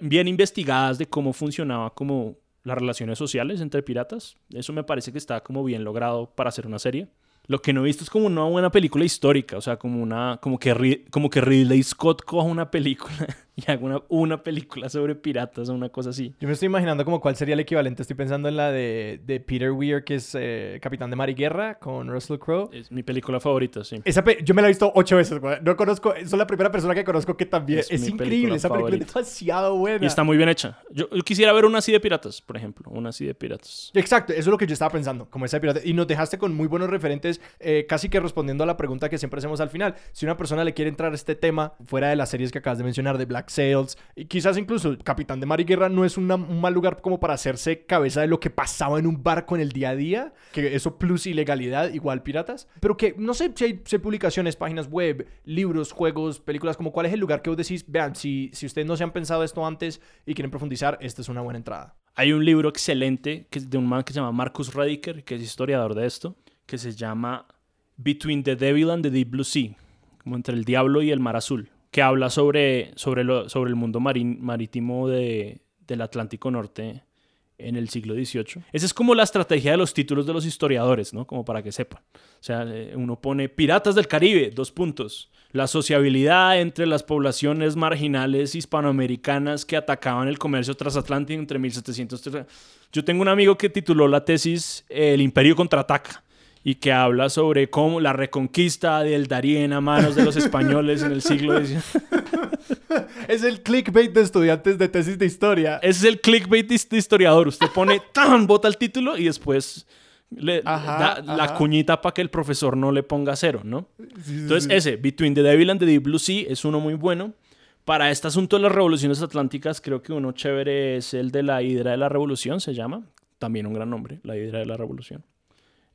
bien investigadas de cómo funcionaba como las relaciones sociales entre piratas. Eso me parece que está como bien logrado para hacer una serie. Lo que no he visto es como una buena película histórica, o sea, como una como que como que Ridley Scott coja una película y haga una, una película sobre piratas o una cosa así. Yo me estoy imaginando como cuál sería el equivalente. Estoy pensando en la de, de Peter Weir, que es eh, Capitán de Mar y Guerra, con Russell Crowe. Es mi película favorita, sí. Esa yo me la he visto ocho veces, güey. No conozco, soy la primera persona que conozco que también. Es, increíble, esa película es demasiado buena. Y está muy bien hecha. Yo, quisiera ver una así de piratas, por ejemplo. Una así de piratas. Exacto, eso es lo que yo estaba pensando, como esa de piratas. Y nos dejaste con muy buenos referentes, eh, casi que respondiendo a la pregunta que siempre hacemos al final. Si una persona le quiere entrar a este tema, fuera de las series que acabas de mencionar, de Black Sails, quizás incluso Capitán de Mar y Guerra no es un mal lugar como para hacerse cabeza de lo que pasaba en un barco en el día a día, que eso plus ilegalidad, igual piratas, pero que no sé si hay, publicaciones, páginas web, libros, juegos, películas, como cuál es el lugar que vos decís, vean, si, si ustedes no se han pensado esto antes y quieren profundizar, esta es una buena entrada. Hay un libro excelente que es de un man que se llama Marcus Rediker, que es historiador de esto, que se llama Between the Devil and the Deep Blue Sea, como entre el diablo y el mar azul que habla sobre, sobre, sobre el mundo marítimo de, del Atlántico Norte en el siglo XVIII. Esa es como la estrategia de los títulos de los historiadores, ¿no? Como para que sepan. O sea, eh, uno pone Piratas del Caribe, dos puntos. La sociabilidad entre las poblaciones marginales hispanoamericanas que atacaban el comercio transatlántico entre 1700... Yo tengo un amigo que tituló la tesis El Imperio contraataca y que habla sobre cómo la reconquista del Darién a manos de los españoles en el siglo XIX. Es el clickbait de estudiantes de tesis de historia. Es el clickbait de historiador. Usted pone, ¡tan! Bota el título y después le da la cuñita para que el profesor no le ponga cero, ¿no? Entonces, ese, Between the Devil and the Deep Blue Sea, es uno muy bueno Para este asunto de las revoluciones atlánticas, creo que uno chévere es el de la Hidra de la Revolución, se llama. También un gran nombre, la Hidra de la Revolución.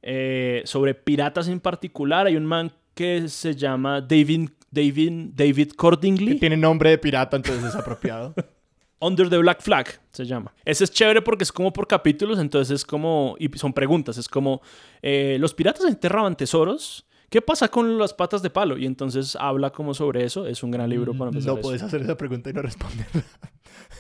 Eh, sobre piratas en particular, hay un man que se llama David, David, David Cordingly. Que tiene nombre de pirata, entonces es apropiado. Under the Black Flag se llama. Ese es chévere porque es como por capítulos, entonces es como, y son preguntas, es como, eh, los piratas enterraban tesoros, ¿qué pasa con las patas de palo? Y entonces habla como sobre eso, es un gran libro para empezar. No eso. puedes hacer esa pregunta y no responder.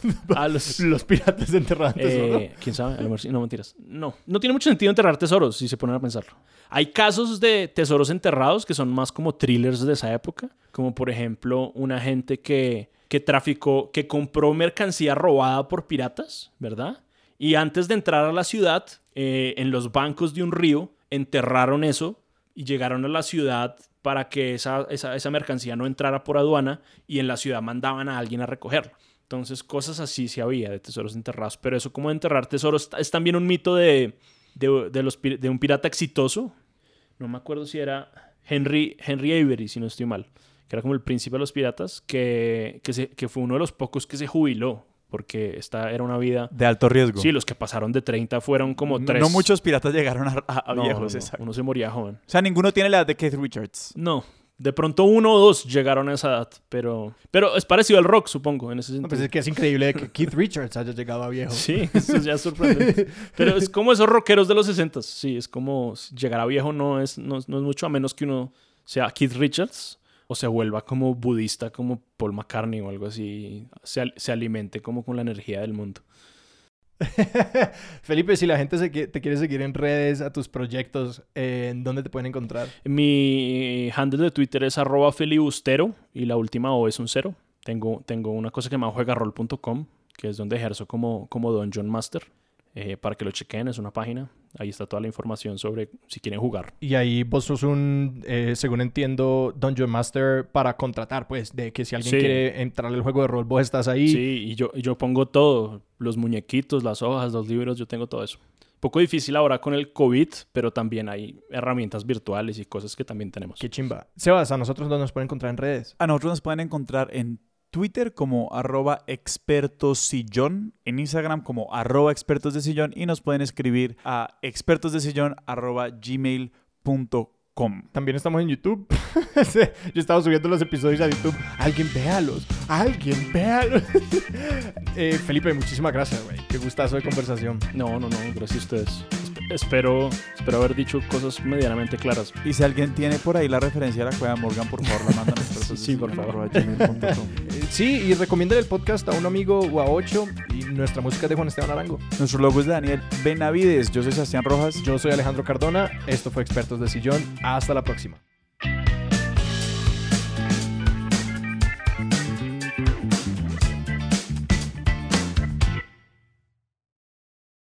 Ah, los- los piratas tesoro. Eh, ¿Quién sabe? A lo mejor sí. No, mentiras. No, no tiene mucho sentido enterrar tesoros si se ponen a pensarlo. Hay casos de tesoros enterrados que son más como thrillers de esa época, como por ejemplo una gente que, que traficó, que compró mercancía robada por piratas, ¿verdad? Y antes de entrar a la ciudad, eh, en los bancos de un río, enterraron eso y llegaron a la ciudad para que esa, esa, esa mercancía no entrara por aduana y en la ciudad mandaban a alguien a recogerlo. Entonces, cosas así sí había de tesoros enterrados. Pero eso como de enterrar tesoros es también un mito de, de, de los, de un pirata exitoso. No me acuerdo si era Henry, Henry Avery, si no estoy mal. Que era como el príncipe de los piratas, que, que, se- que fue uno de los pocos que se jubiló. Porque esta era una vida... De alto riesgo. Sí, los que pasaron de 30 fueron como tres. No muchos piratas llegaron a, a- a No, viejos. no. Uno se moría joven. O sea, ninguno tiene la edad de Keith Richards. No. De pronto uno o dos llegaron a esa edad. Pero, pero es parecido al rock, supongo, en ese No, sentido. pues es que es increíble que Keith Richards haya llegado a viejo. Sí, eso ya es sorprendente. Pero es como esos rockeros de los 60. Sí, es como llegar a viejo no es, no, no es mucho a menos que uno sea Keith Richards o se vuelva como budista como Paul McCartney o algo así. Se, se alimente como con la energía del mundo. Felipe, si la gente se te quiere seguir en redes, a tus proyectos, eh, ¿en dónde te pueden encontrar? Mi handle de Twitter es arroba felibustero y la última O es un cero. Tengo, tengo una cosa que se llama juegarrol.com, que es donde ejerzo como, como Dungeon Master. eh, para que lo chequen, es una página. Ahí está toda la información sobre si quieren jugar. Y ahí vos sos un, eh, según entiendo, Dungeon Master para contratar, pues, de que si alguien Sí. quiere entrar al juego de rol, vos estás ahí. Sí, y yo, y yo pongo todo, los muñequitos, las hojas, los libros, yo tengo todo eso. Poco difícil ahora con el COVID, pero también hay herramientas virtuales y cosas que también tenemos. Qué chimba. Sebas, ¿a nosotros dónde nos pueden encontrar en redes? A nosotros nos pueden encontrar en Twitter como arroba expertosillón, en Instagram como arroba expertos de sillón y nos pueden escribir a expertosdesillón arroba gmail.com. También estamos en YouTube. Yo estaba subiendo los episodios a YouTube. Alguien véalos. Alguien véalos. Eh, Felipe, muchísimas gracias, güey. Qué gustazo de conversación. No, no, no, gracias a ustedes. Esp- espero, espero haber dicho cosas medianamente claras. Y si alguien tiene por ahí la referencia a la cueva Morgan, por favor, la mandan a Sí, por favor. Eh, sí, y recomienden el podcast a un amigo o a ocho. Y nuestra música es de Juan Esteban Arango. Nuestro logo es de Daniel Benavides. Yo soy Sebastián Rojas. Yo soy Alejandro Cardona. Esto fue Expertos de Sillón. Hasta la próxima.